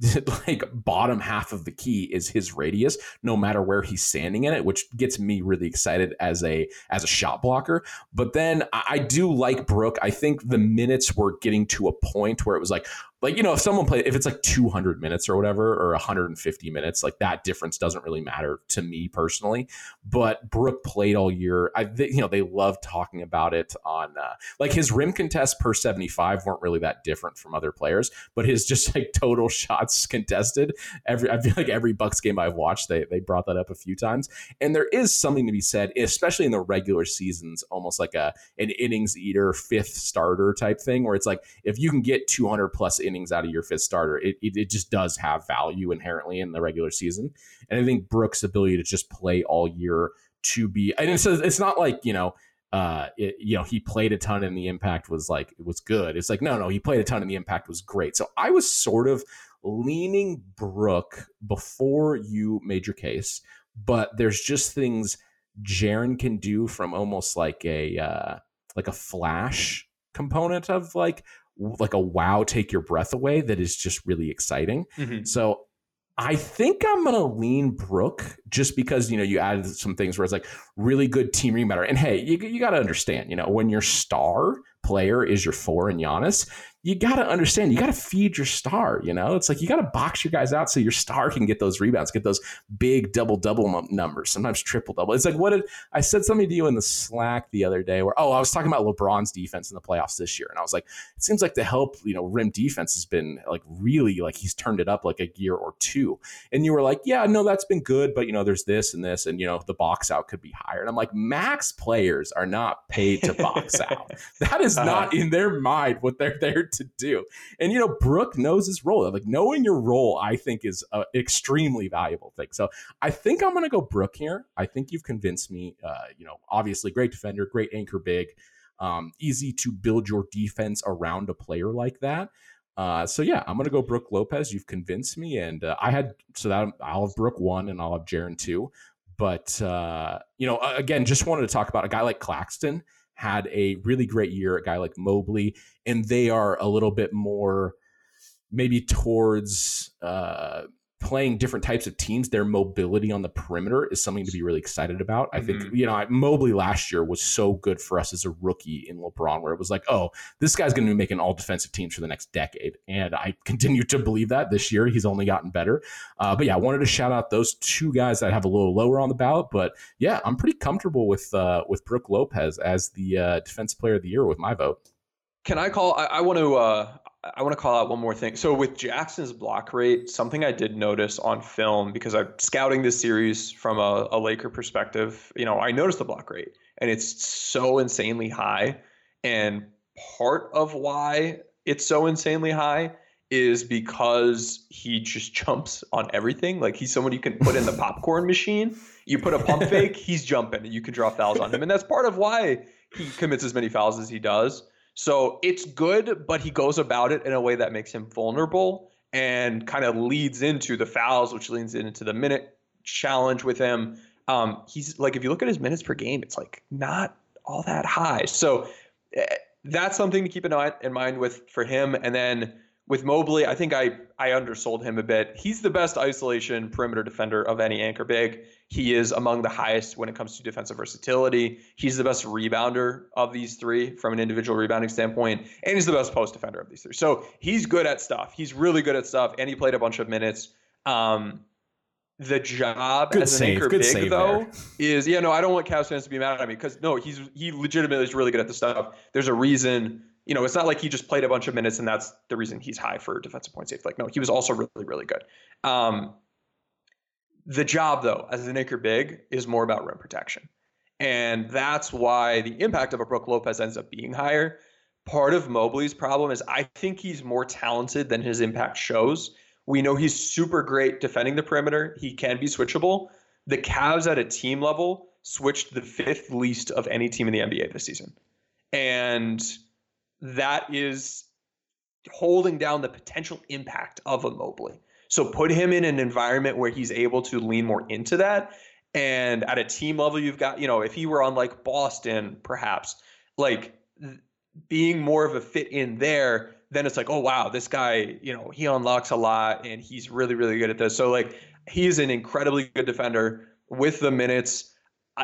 like bottom half of the key is his radius no matter where he's standing in it which gets me really excited as a as a shot blocker. But then i do like brook. I think the minutes were getting to a point where it was like like you know if someone play if it's like 200 minutes or whatever or 150 minutes like that difference doesn't really matter to me personally. But brook played all year. I you know they love talking about it on uh, like his rim contests per 75 weren't really that different from other players but his just like total shots contested every i feel like every bucks game i've watched they they brought that up a few times. And there is something to be said especially in the regular seasons almost like a an innings eater fifth starter type thing where it's like if you can get 200 plus innings innings out of your fifth starter, it, it, it just does have value inherently in the regular season. And I think Brook's ability to just play all year to be, and it's, it's not like, you know, uh, it, you know, he played a ton and the impact was like, it was good. It's like, no, no, he played a ton and the impact was great. So I was sort of leaning Brook before you made your case, but there's just things Jaren can do from almost like a, uh, like a flash component of like like a wow take your breath away that is just really exciting. Mm-hmm. So I think I'm gonna lean Brook just because you know you added some things where it's like really good team rebounder. And hey, you, you got to understand, you know, when your star player is your four and Giannis, you got to understand, you got to feed your star. You know, it's like you got to box your guys out so your star can get those rebounds, get those big double double numbers, sometimes triple double. It's like what did I said something to you in the Slack the other day where oh I was talking about LeBron's defense in the playoffs this year, and I was like, it seems like the help you know rim defense has been like really like he's turned it up like a year or two, and you were like, yeah, no, that's been good, but you know there's this and this, and you know the box out could be higher, and I'm like, max players are not paid to box out. That is uh-huh. not in their mind what they're there to do. And you know, Brook knows his role. Like knowing your role, I think is an extremely valuable thing. So I think I'm going to go Brook here. I think you've convinced me. Uh, you know, obviously great defender, great anchor, big, um, easy to build your defense around a player like that. Uh, so yeah, I'm gonna go Brook Lopez. You've convinced me, and uh, I had so that I'll have Brook one and I'll have Jaren two. But uh, you know, again, just wanted to talk about a guy like Claxton had a really great year. A guy like Mobley, and they are a little bit more maybe towards uh, playing different types of teams, their mobility on the perimeter is something to be really excited about. I think, mm-hmm. you know, Mobley last year was so good for us as a rookie in LeBron, where it was like, oh, this guy's going to be making all defensive teams for the next decade. And I continue to believe that this year. He's only gotten better. Uh, but yeah, I wanted to shout out those two guys that have a little lower on the ballot. But yeah, I'm pretty comfortable with uh, with Brook Lopez as the uh, defensive player of the year with my vote. Can I call? I, I want to. Uh, I want to call out one more thing. So with Jackson's block rate, something I did notice on film because I'm scouting this series from a, a Laker perspective. You know, I noticed the block rate, and it's so insanely high. And part of why it's so insanely high is because he just jumps on everything. Like he's someone you can put in the popcorn machine. You put a pump fake, he's jumping, and you can draw fouls on him. And that's part of why he commits as many fouls as he does. So it's good, but he goes about it in a way that makes him vulnerable and kind of leads into the fouls, which leads into the minute challenge with him. Um, he's like, if you look at his minutes per game, it's like not all that high. So eh, that's something to keep in mind with for him. And then with Mobley, I think I I undersold him a bit. He's the best isolation perimeter defender of any anchor big. He is among the highest when it comes to defensive versatility. He's the best rebounder of these three from an individual rebounding standpoint, and he's the best post defender of these three. So he's good at stuff. He's really good at stuff, and he played a bunch of minutes. Um, the job good as an save, anchor big though there. is yeah no I don't want Cavs fans to be mad at me because no he's he legitimately is really good at the stuff. There's a reason you know, it's not like he just played a bunch of minutes and that's the reason he's high for defensive point save. Like, no, he was also really, really good. Um, The job, though, as an anchor big, is more about rim protection. And that's why the impact of a Brook Lopez ends up being higher. Part of Mobley's problem is I think he's more talented than his impact shows. We know he's super great defending the perimeter. He can be switchable. The Cavs at a team level switched the fifth least of any team in the NBA this season. And that is holding down the potential impact of a Mobley. So put him in an environment where he's able to lean more into that. And at a team level, you've got, you know, if he were on like Boston, perhaps, like being more of a fit in there, then it's like, oh, wow, this guy, you know, he unlocks a lot and he's really, really good at this. So, like, he's an incredibly good defender with the minutes.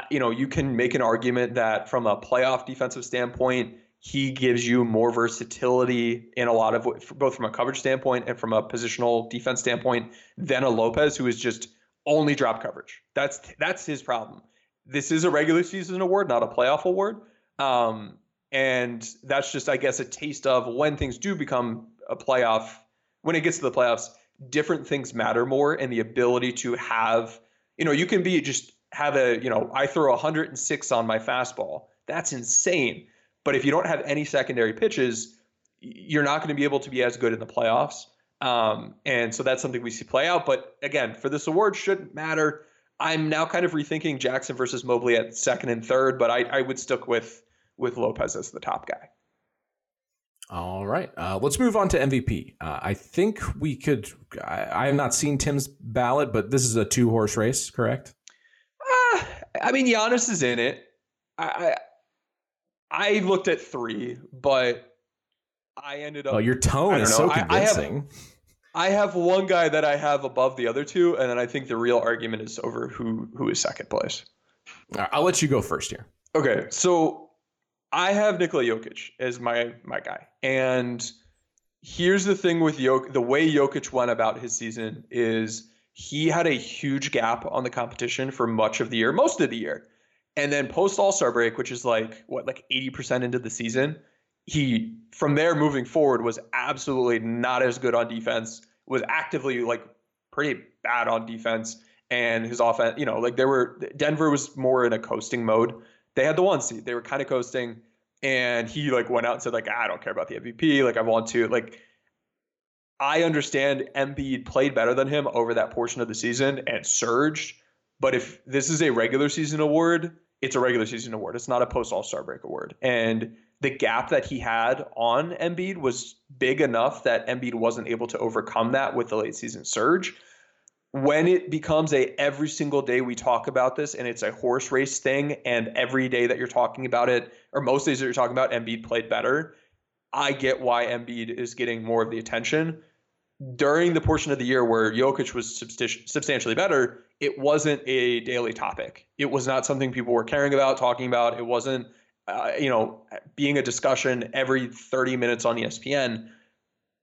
You know, you can make an argument that from a playoff defensive standpoint, he gives you more versatility in a lot of both from a coverage standpoint and from a positional defense standpoint than a Lopez who is just only drop coverage. That's that's his problem. This is a regular season award, not a playoff award. Um, and that's just, I guess, a taste of when things do become a playoff. When it gets to the playoffs, different things matter more, and the ability to have, you know, you can be just have a, you know, I throw 106 on my fastball. That's insane. But if you don't have any secondary pitches, you're not going to be able to be as good in the playoffs. Um, and so that's something we see play out. But again, for this award, shouldn't matter. I'm now kind of rethinking Jackson versus Mobley at second and third, but I, I would stick with with Lopez as the top guy. All right, uh, let's move on to MVP. Uh, I think we could. I, I, have not seen Tim's ballot, but this is a two horse race, correct? Uh, I mean, Giannis is in it. I, I, looked at three, but I ended up. Oh, your tone is know, so convincing. I, I, have, I have one guy that I have above the other two, and then I think the real argument is over who who is second place. Right, I'll let you go first here. Okay, so I have Nikola Jokic as my my guy, and here's the thing with Jokic: the way Jokic went about his season is he had a huge gap on the competition for much of the year, most of the year, and then post All Star break, which is like what like eighty percent into the season, he from there moving forward was absolutely not as good on defense. Was actively like pretty bad on defense, and his offense, you know, like there were Denver was more in a coasting mode they had the one seed. They were kind of coasting, and he like went out and said like I don't care about the MVP. Like I want to like. I understand Embiid played better than him over that portion of the season and surged. But if this is a regular season award, it's a regular season award. It's not a post All Star break award. And the gap that he had on Embiid was big enough that Embiid wasn't able to overcome that with the late season surge when it becomes a every single day we talk about this and it's a horse race thing and every day that you're talking about it or most days that you're talking about Embiid played better, I get why Embiid is getting more of the attention. During the portion of the year where Jokic was substantially better, it wasn't a daily topic. It was not something people were caring about, talking about. It wasn't, uh, you know, being a discussion every 30 minutes on ESPN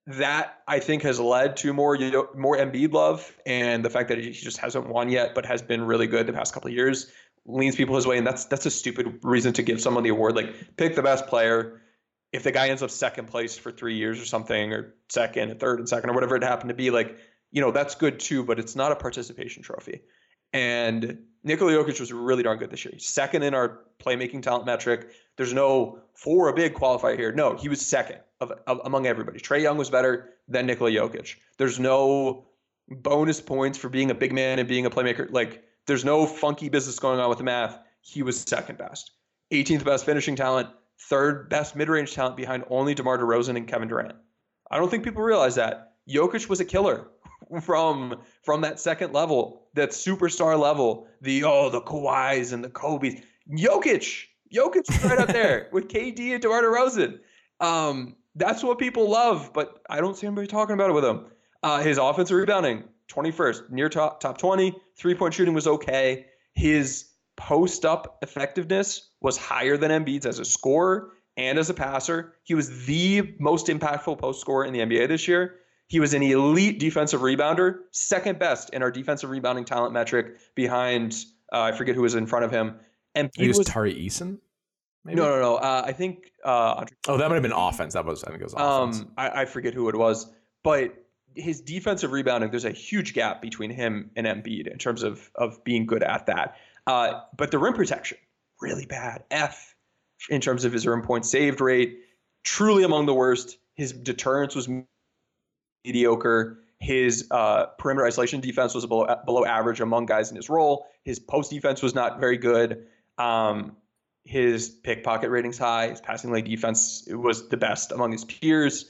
that I think has led to more more Embiid love, and the fact that he just hasn't won yet, but has been really good the past couple of years, leans people his way, and that's that's a stupid reason to give someone the award. Like pick the best player. If the guy ends up second place for three years or something, or second, and third, and second, or whatever it happened to be, like you know that's good too, but it's not a participation trophy. And Nikola Jokic was really darn good this year. second in our playmaking talent metric. There's no for a big qualifier here. No, he was second of, of, among everybody. Trae Young was better than Nikola Jokic. There's no bonus points for being a big man and being a playmaker. Like there's no funky business going on with the math. He was second best, 18th best finishing talent, third best mid-range talent behind only DeMar DeRozan and Kevin Durant. I don't think people realize that Jokic was a killer from from that second level, that superstar level. The oh the Kawhis and the Kobe's. Jokic, Jokic right up there with KD and DeMar DeRozan. Um, that's what people love, but I don't see anybody talking about it with him. Uh, his offensive rebounding, 21st, near top top 20. Three point shooting was okay. His post up effectiveness was higher than Embiid's as a scorer and as a passer. He was the most impactful post scorer in the NBA this year. He was an elite defensive rebounder, second best in our defensive rebounding talent metric behind uh, I forget who was in front of him. And he, was, was Tari Eason. Maybe? No, no, no. Uh, I think. Uh, oh, that might have been offense. That was. I think it was um, offense. Um, I, I forget who it was, but his defensive rebounding, there's a huge gap between him and Embiid in terms of of being good at that. Uh, but the rim protection, really bad. F in terms of his rim point saved rate, truly among the worst. His deterrence was mediocre. His uh, perimeter isolation defense was below, below average among guys in his role. His post defense was not very good. Um, his pickpocket ratings high. His passing lane defense was the best among his peers.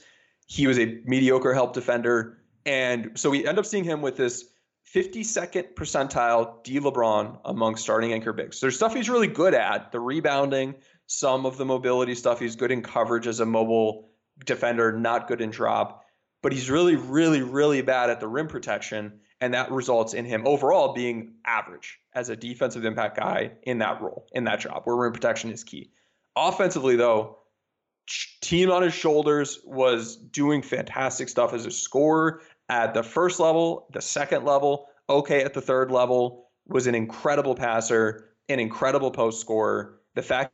He was a mediocre help defender. And so we end up seeing him with this 52nd percentile D LeBron among starting anchor bigs. There's stuff he's really good at the rebounding, some of the mobility stuff. He's good in coverage as a mobile defender, not good in drop. But he's really, really, really bad at the rim protection. And that results in him overall being average as a defensive impact guy in that role, in that job, where rim protection is key. Offensively, though, team on his shoulders was doing fantastic stuff as a scorer at the first level, the second level, okay at the third level, was an incredible passer, an incredible post scorer. The fact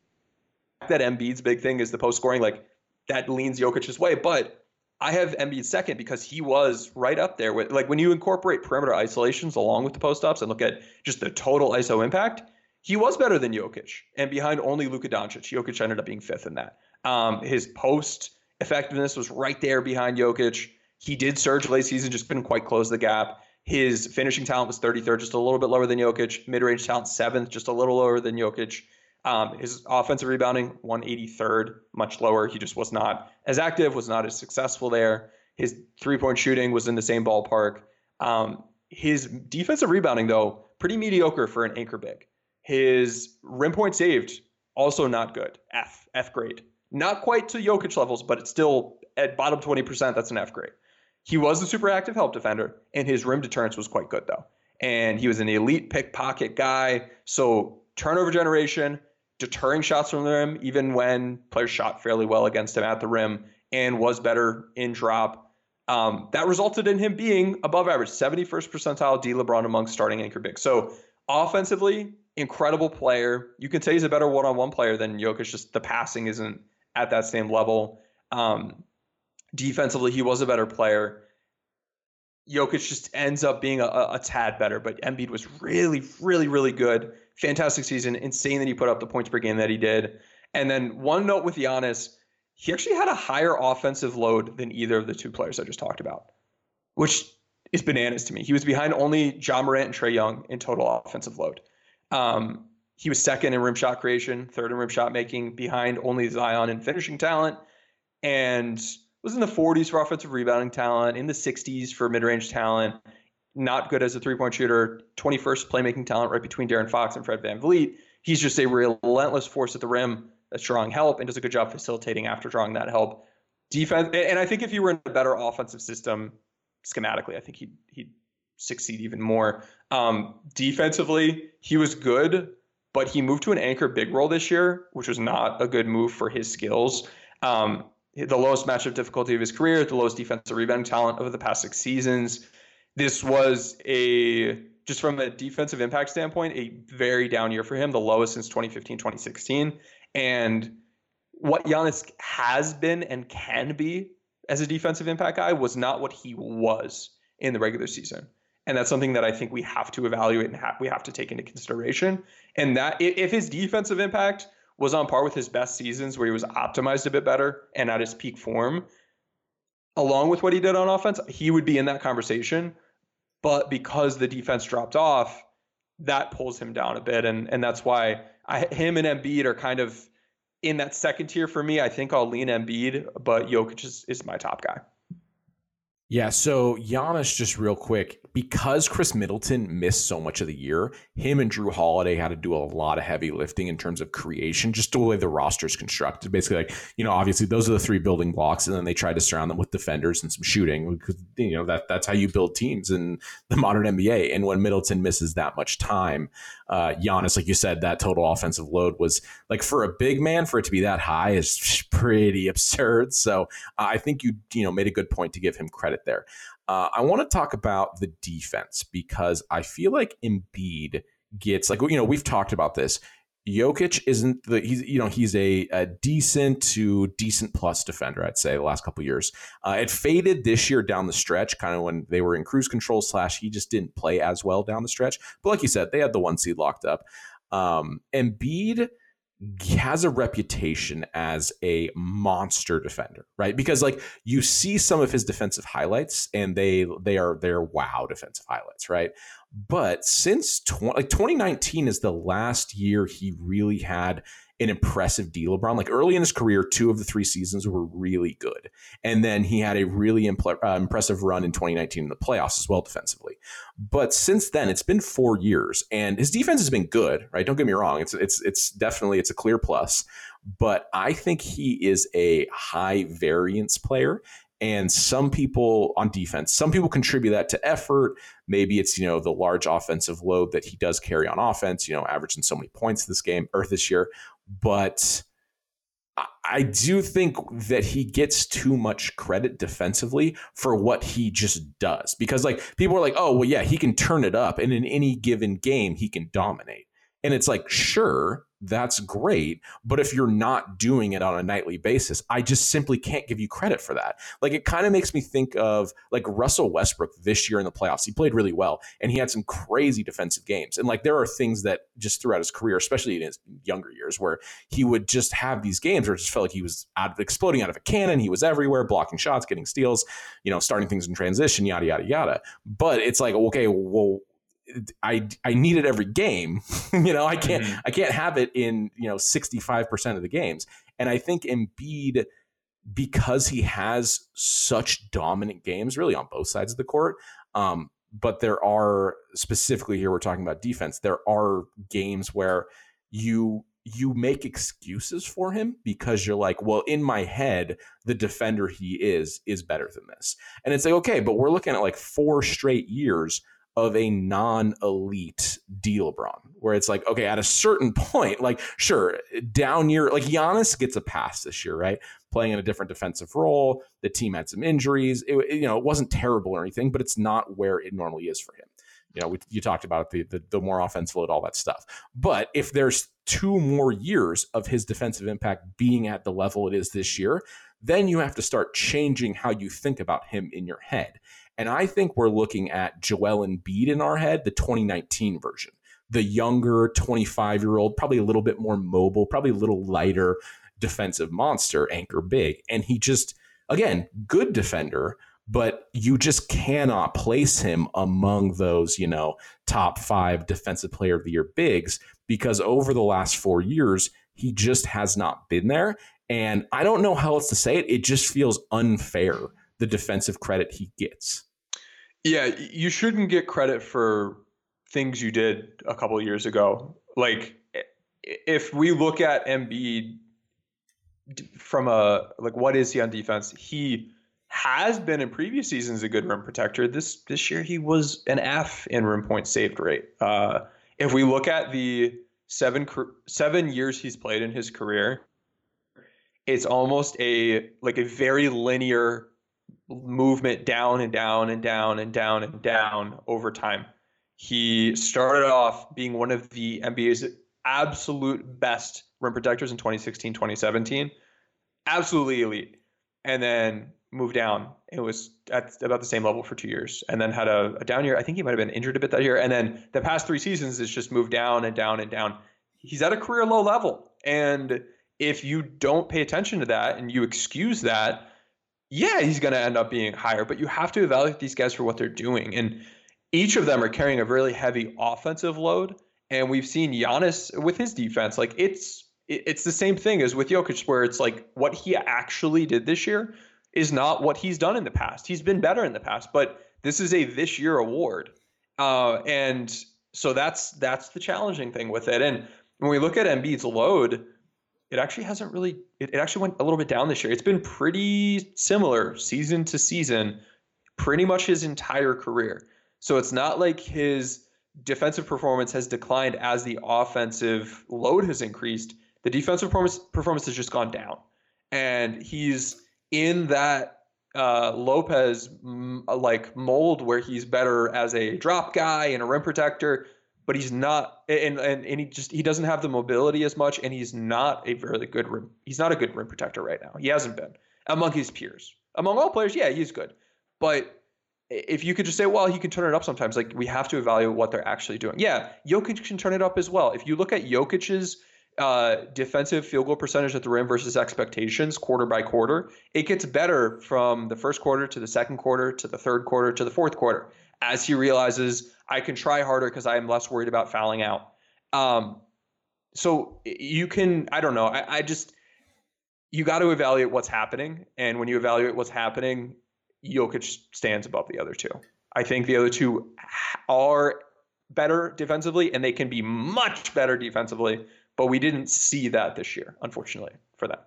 that Embiid's big thing is the post scoring, like that leans Jokic's way. But I have Embiid second because he was right up there with like when you incorporate perimeter isolations along with the post ups and look at just the total ISO impact, he was better than Jokic and behind only Luka Doncic. Jokic ended up being fifth in that. Um, his post effectiveness was right there behind Jokic. He did surge late season, just couldn't quite close the gap. His finishing talent was 33rd, just a little bit lower than Jokic. Mid range talent, seventh, just a little lower than Jokic. Um, his offensive rebounding, 183rd, much lower. He just was not as active, was not as successful there. His three point shooting was in the same ballpark. Um, his defensive rebounding, though, pretty mediocre for an anchor big. His rim point saved, also not good. F, F grade. Not quite to Jokic levels, but it's still at bottom 20%. That's an F grade. He was a super active help defender, and his rim deterrence was quite good, though. And he was an elite pickpocket guy. So turnover generation, deterring shots from the rim, even when players shot fairly well against him at the rim and was better in drop. Um, that resulted in him being above average, 71st percentile D LeBron among starting anchor bigs. So offensively, incredible player. You can say he's a better one-on-one player than Jokic. Just the passing isn't at that same level. Um, defensively, he was a better player. Jokic just ends up being a, a, tad better, but Embiid was really, really, really good. Fantastic season. Insane that he put up the points per game that he did. And then one note with Giannis, he actually had a higher offensive load than either of the two players I just talked about, which is bananas to me. He was behind only Ja Morant and Trae Young in total offensive load. Um, he was second in rim shot creation, third in rim shot making, behind only Zion in finishing talent, and was in the 40s for offensive rebounding talent, in the 60s for mid range talent. Not good as a three point shooter, 21st playmaking talent right between De'Aaron Fox and Fred Van VanVleet. He's just a relentless force at the rim that's drawing help and does a good job facilitating after drawing that help. Defense, and I think if you were in a better offensive system schematically, I think he'd, he'd succeed even more. Um, defensively, he was good, but he moved to an anchor big role this year, which was not a good move for his skills. Um, the lowest matchup difficulty of his career, the lowest defensive rebounding talent over the past six seasons. This was a just from a defensive impact standpoint, a very down year for him, the lowest since 2015, 2016. And what Giannis has been and can be as a defensive impact guy was not what he was in the regular season. And that's something that I think we have to evaluate and ha- we have to take into consideration. And that if his defensive impact was on par with his best seasons where he was optimized a bit better and at his peak form, along with what he did on offense, he would be in that conversation. But because the defense dropped off, that pulls him down a bit. And and that's why I, him and Embiid are kind of in that second tier for me. I think I'll lean Embiid, but Jokic is, is my top guy. Yeah, so Giannis, just real quick, because Khris Middleton missed so much of the year, him and Jrue Holiday had to do a lot of heavy lifting in terms of creation, just the way the roster is constructed. Basically, like, you know, obviously those are the three building blocks, and then they tried to surround them with defenders and some shooting because, you know, that that's how you build teams in the modern NBA. And when Middleton misses that much time, uh, Giannis, like you said, that total offensive load was like for a big man, for it to be that high is pretty absurd. So uh, I think you, you know, made a good point to give him credit there. Uh, I want to talk about the defense because I feel like Embiid gets like you know we've talked about this. Jokic isn't the he's you know he's a, a decent to decent plus defender I'd say the last couple years. Uh, it faded this year down the stretch, kind of when they were in cruise control slash he just didn't play as well down the stretch. But like you said, they had the one seed locked up. Um, Embiid has a reputation as a monster defender, right? Because like you see some of his defensive highlights and they they are they're wow defensive highlights, right? But since 20, like 2019 is the last year he really had an impressive D LeBron. Like early in his career, two of the three seasons were really good. And then he had a really impl- uh, impressive run in 2019 in the playoffs as well defensively. But since then, it's been four years and his defense has been good, right? Don't get me wrong. It's, it's, it's definitely, it's a clear plus, but I think he is a high variance player and some people on defense some people contribute that to effort maybe it's you know the large offensive load that he does carry on offense you know averaging so many points this game or this year but I do think that he gets too much credit defensively for what he just does. Because, like, people are like, oh, well, yeah, he can turn it up, and in any given game, he can dominate. And it's like, sure, that's great. But if you're not doing it on a nightly basis, I just simply can't give you credit for that. Like it kind of makes me think of like Russell Westbrook this year in the playoffs. He played really well and he had some crazy defensive games. And like there are things that just throughout his career, especially in his younger years, where he would just have these games where it just felt like he was out, exploding out of a cannon. He was everywhere, blocking shots, getting steals, you know, starting things in transition, yada, yada, yada. But it's like, okay, well, I I need it every game. you know, I can't mm-hmm. I can't have it in, you know, 65% of the games. And I think Embiid because he has such dominant games really on both sides of the court, um, but there are specifically here we're talking about defense. There are games where you you make excuses for him because you're like, well, in my head, the defender he is is better than this. And it's like, okay, but we're looking at like four straight years of a non-elite D-LEBRON, where it's like, okay, at a certain point, like sure, down year, like Giannis gets a pass this year, right? Playing in a different defensive role. The team had some injuries. It, you know, it wasn't terrible or anything, but it's not where it normally is for him. You know, we, you talked about the, the the more offensive load, all that stuff. But if there's two more years of his defensive impact being at the level it is this year, then you have to start changing how you think about him in your head. And I think we're looking at Joel Embiid in our head, the 2019 version, the younger 25 year old, probably a little bit more mobile, probably a little lighter defensive monster, anchor big. And he just, again, good defender, but you just cannot place him among those, you know, top five defensive player of the year bigs because over the last four years, he just has not been there. And I don't know how else to say it. It just feels unfair the defensive credit he gets. Yeah, you shouldn't get credit for things you did a couple years ago. Like if we look at Embiid from a like what is he on defense? He has been in previous seasons a good rim protector. This this year he was an F in rim point saved rate. Uh, if we look at the seven seven years he's played in his career, it's almost a like a very linear movement down and down and down and down and down over time. He started off being one of the NBA's absolute best rim protectors in 2016, 2017. Absolutely elite. And then moved down. It was at about the same level for two years and then had a, a down year. I think he might have been injured a bit that year. And then the past three seasons, it's just moved down and down and down. He's at a career low level. And if you don't pay attention to that and you excuse that, yeah, he's going to end up being higher, but you have to evaluate these guys for what they're doing. And each of them are carrying a really heavy offensive load. And we've seen Giannis with his defense, like it's it's the same thing as with Jokic, where it's like what he actually did this year is not what he's done in the past. He's been better in the past, but this is a this year award, uh, and so that's that's the challenging thing with it. And when we look at Embiid's load, it actually hasn't really it, it actually went a little bit down this year. It's been pretty similar season to season, pretty much his entire career. So it's not like his defensive performance has declined as the offensive load has increased. The defensive performance performance has just gone down, and he's in that uh, Lopez like mold where he's better as a drop guy and a rim protector, but he's not, and, and and he just he doesn't have the mobility as much, and he's not a very good rim. He's not a good rim protector right now. He hasn't been among his peers. Among all players, yeah, he's good, but if you could just say, well, he can turn it up sometimes, like we have to evaluate what they're actually doing. Yeah, Jokic can turn it up as well. If you look at Jokic's uh, defensive field goal percentage at the rim versus expectations quarter by quarter, it gets better from the first quarter to the second quarter to the third quarter to the fourth quarter as he realizes I can try harder because I am less worried about fouling out. Um, so you can, I don't know, I, I just, you got to evaluate what's happening. And when you evaluate what's happening, Jokic stands above the other two. I think the other two are better defensively and they can be much better defensively, but we didn't see that this year, unfortunately, for them.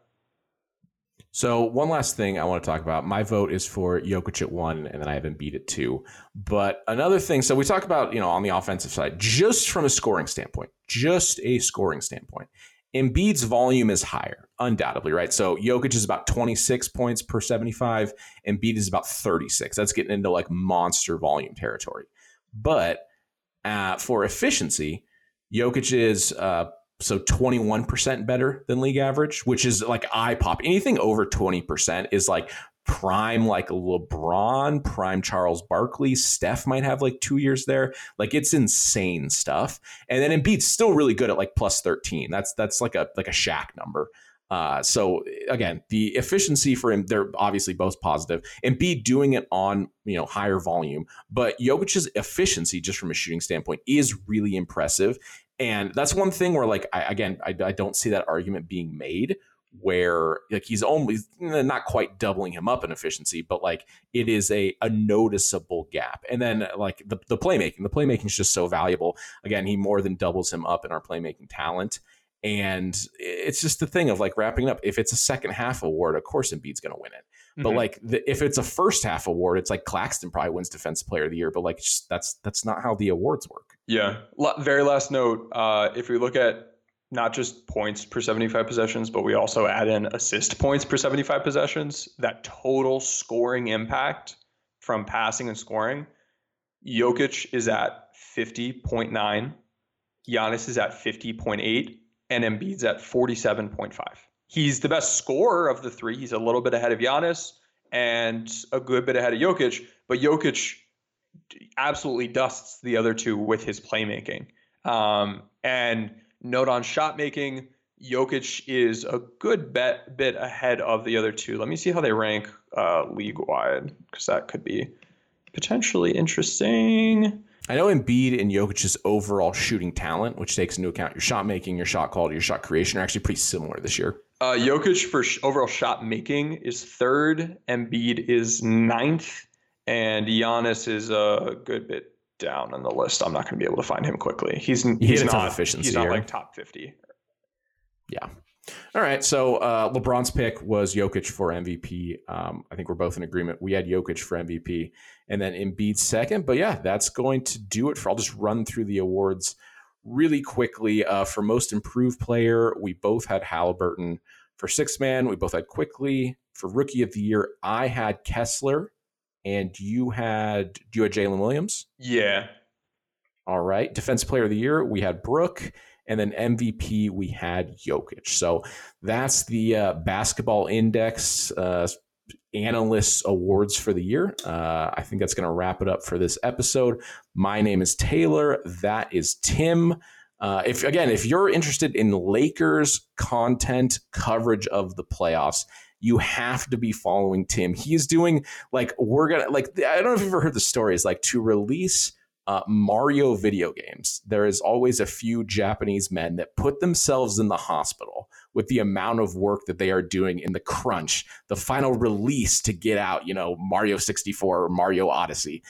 So one last thing I want to talk about. My vote is for Jokic at one, and then I have Embiid at two. But another thing, so we talk about, you know, on the offensive side, just from a scoring standpoint, just a scoring standpoint. Embiid's volume is higher, undoubtedly, right? So Jokic is about 26 points per 75, Embiid is about 36. That's getting into like monster volume territory. But uh, for efficiency, Jokic is uh, so 21% better than league average, which is like eye pop. Anything over 20% is like prime like LeBron, prime Charles Barkley, Steph might have like two years there. Like it's insane stuff. And then Embiid's still really good at like plus 13. That's that's like a like a Shaq number. Uh, so again, the efficiency for him, they're obviously both positive. Embiid doing it on you know higher volume, but Jokic's efficiency, just from a shooting standpoint, is really impressive. And that's one thing where, like, I, again, I, I don't see that argument being made where like he's only not quite doubling him up in efficiency, but like it is a, a noticeable gap. And then like the, the playmaking, the playmaking is just so valuable. Again, he more than doubles him up in our playmaking talent. And it's just the thing of like wrapping up. If it's a second half award, of course Embiid's going to win it. But mm-hmm. like the, if it's a first half award, it's like Claxton probably wins Defensive Player of the Year. But like just, that's that's not how the awards work. Yeah. Very last note. Uh, if we look at not just points per 75 possessions, but we also add in assist points per 75 possessions, that total scoring impact from passing and scoring, Jokic is at 50.9, Giannis is at 50.8, and Embiid's at 47.5. He's the best scorer of the three. He's a little bit ahead of Giannis and a good bit ahead of Jokic, but Jokic absolutely dusts the other two with his playmaking. Um, and note on shot making, Jokic is a good bet, bit ahead of the other two. Let me see how they rank uh, league wide because that could be potentially interesting. I know Embiid and Jokic's overall shooting talent, which takes into account your shot making, your shot quality, your shot creation, are actually pretty similar this year. Uh, Jokic for sh- overall shot making is third. Embiid is ninth, and Giannis is a good bit down on the list. I'm not going to be able to find him Quickley. He's he's not efficiency. He's not here. like top fifty. Yeah. All right. So uh, LeBron's pick was Jokic for MVP. Um, I think we're both in agreement. We had Jokic for MVP, and then Embiid second. But yeah, that's going to do it for. I'll just run through the awards really quickly. Uh, for most improved player, we both had Halliburton. For six man, we both had quickly. For rookie of the year, I had Kessler and you had you had Jalen Williams. Yeah. All right. Defense Player of the Year, we had Brook, and then MVP we had Jokic. So that's the uh, Basketball Index uh, Analysts Awards for the year. Uh, I think that's going to wrap it up for this episode. My name is Taylor. That is Tim. Uh, if again, if you're interested in Lakers content coverage of the playoffs, you have to be following Tim. He's doing like we're gonna like I don't know if you've ever heard the stories like to release uh, Mario video games. There is always a few Japanese men that put themselves in the hospital with the amount of work that they are doing in the crunch, the final release to get out, you know, Mario 64 or Mario Odyssey.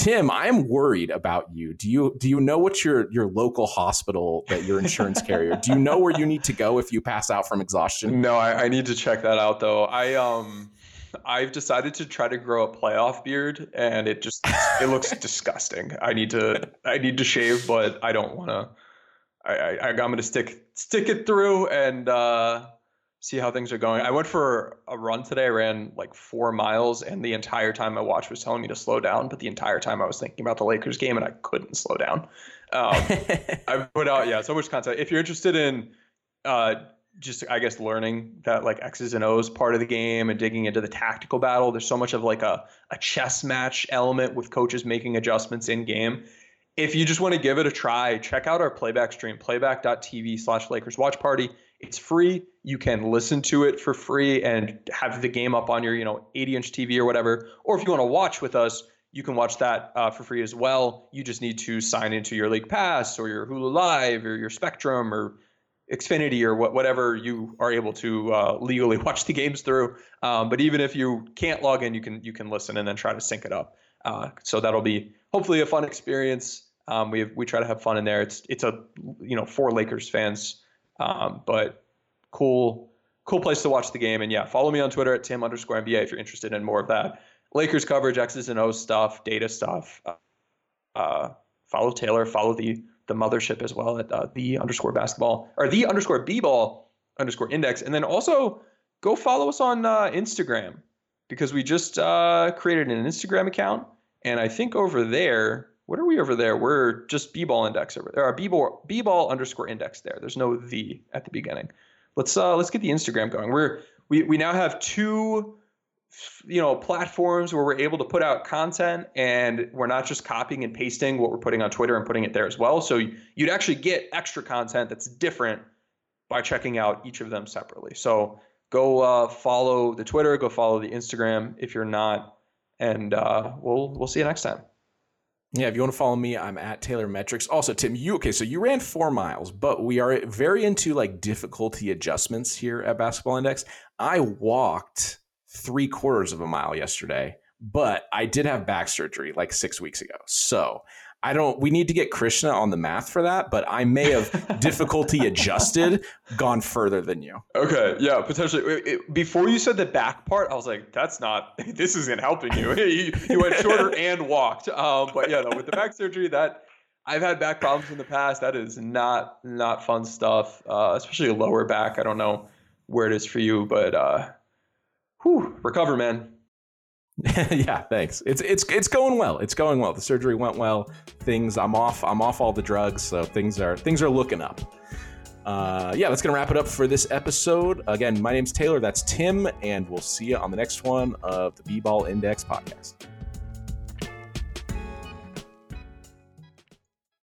Tim, I'm worried about you. Do you do you know what your your local hospital that your insurance carrier? do you know where you need to go if you pass out from exhaustion? No, I, I need to check that out though. I um I've decided to try to grow a playoff beard and it just it looks disgusting. I need to I need to shave, but I don't want to. I, I I'm gonna stick stick it through and uh see how things are going. I went for a run today. I ran like four miles, and the entire time my watch was telling me to slow down. But the entire time I was thinking about the Lakers game, and I couldn't slow down. Um, I put out yeah so much content. If you're interested in uh, just I guess learning that like X's and O's part of the game and digging into the tactical battle, there's so much of like a a chess match element with coaches making adjustments in game. If you just want to give it a try, check out our playback stream, playback.tv slash Lakers Watch Party it's free. You can listen to it for free and have the game up on your, you know, 80 inch TV or whatever. Or if you want to watch with us, you can watch that uh, for free as well. You just need to sign into your League Pass or your Hulu Live or your Spectrum or Xfinity or what, whatever you are able to uh, legally watch the games through. Um, but even if you can't log in, you can you can listen and then try to sync it up. Uh, so that'll be hopefully a fun experience. Um, we have, we try to have fun in there. It's it's a you know for Lakers fans um, but cool, cool place to watch the game. And yeah, follow me on Twitter at Tim underscore NBA if you're interested in more of that. Lakers coverage, X's and O's stuff, data stuff. Uh, follow Taylor, follow the the mothership as well at uh, the underscore basketball or the underscore b ball underscore index, and then also go follow us on uh, Instagram because we just uh, created an Instagram account, and I think over there what are we over there? We're just b-ball index over there. Our b-ball b-ball underscore index there. There's no the at the beginning. Let's uh let's get the Instagram going. We're we we now have two you know platforms where we're able to put out content and we're not just copying and pasting what we're putting on Twitter and putting it there as well. So you'd actually get extra content that's different by checking out each of them separately. So go uh, follow the Twitter, go follow the Instagram if you're not, and uh, we'll we'll see you next time. Yeah, if you want to follow me, I'm at Taylor Metrics. Also, Tim, you okay? So you ran four miles, but we are very into like difficulty adjustments here at Basketball Index. I walked three quarters of a mile yesterday, but I did have back surgery like six weeks ago. So I don't. We need to get Krishna on the math for that, but I may have difficulty adjusted gone further than you. Okay, yeah, potentially. It, it, before you said the back part, I was like, "That's not. This isn't helping you." you, you went shorter and walked. Um, but yeah, no, with the back surgery, that I've had back problems in the past. That is not not fun stuff, uh, especially lower back. I don't know where it is for you, but uh, whew, recover, man. yeah, thanks. It's it's it's going well. It's going well. The surgery went well. Things I'm off. I'm off all the drugs, so things are things are looking up. Uh, yeah, that's gonna wrap it up for this episode. Again, my name's Taylor. That's Tim, and we'll see you on the next one of the B Ball Index podcast.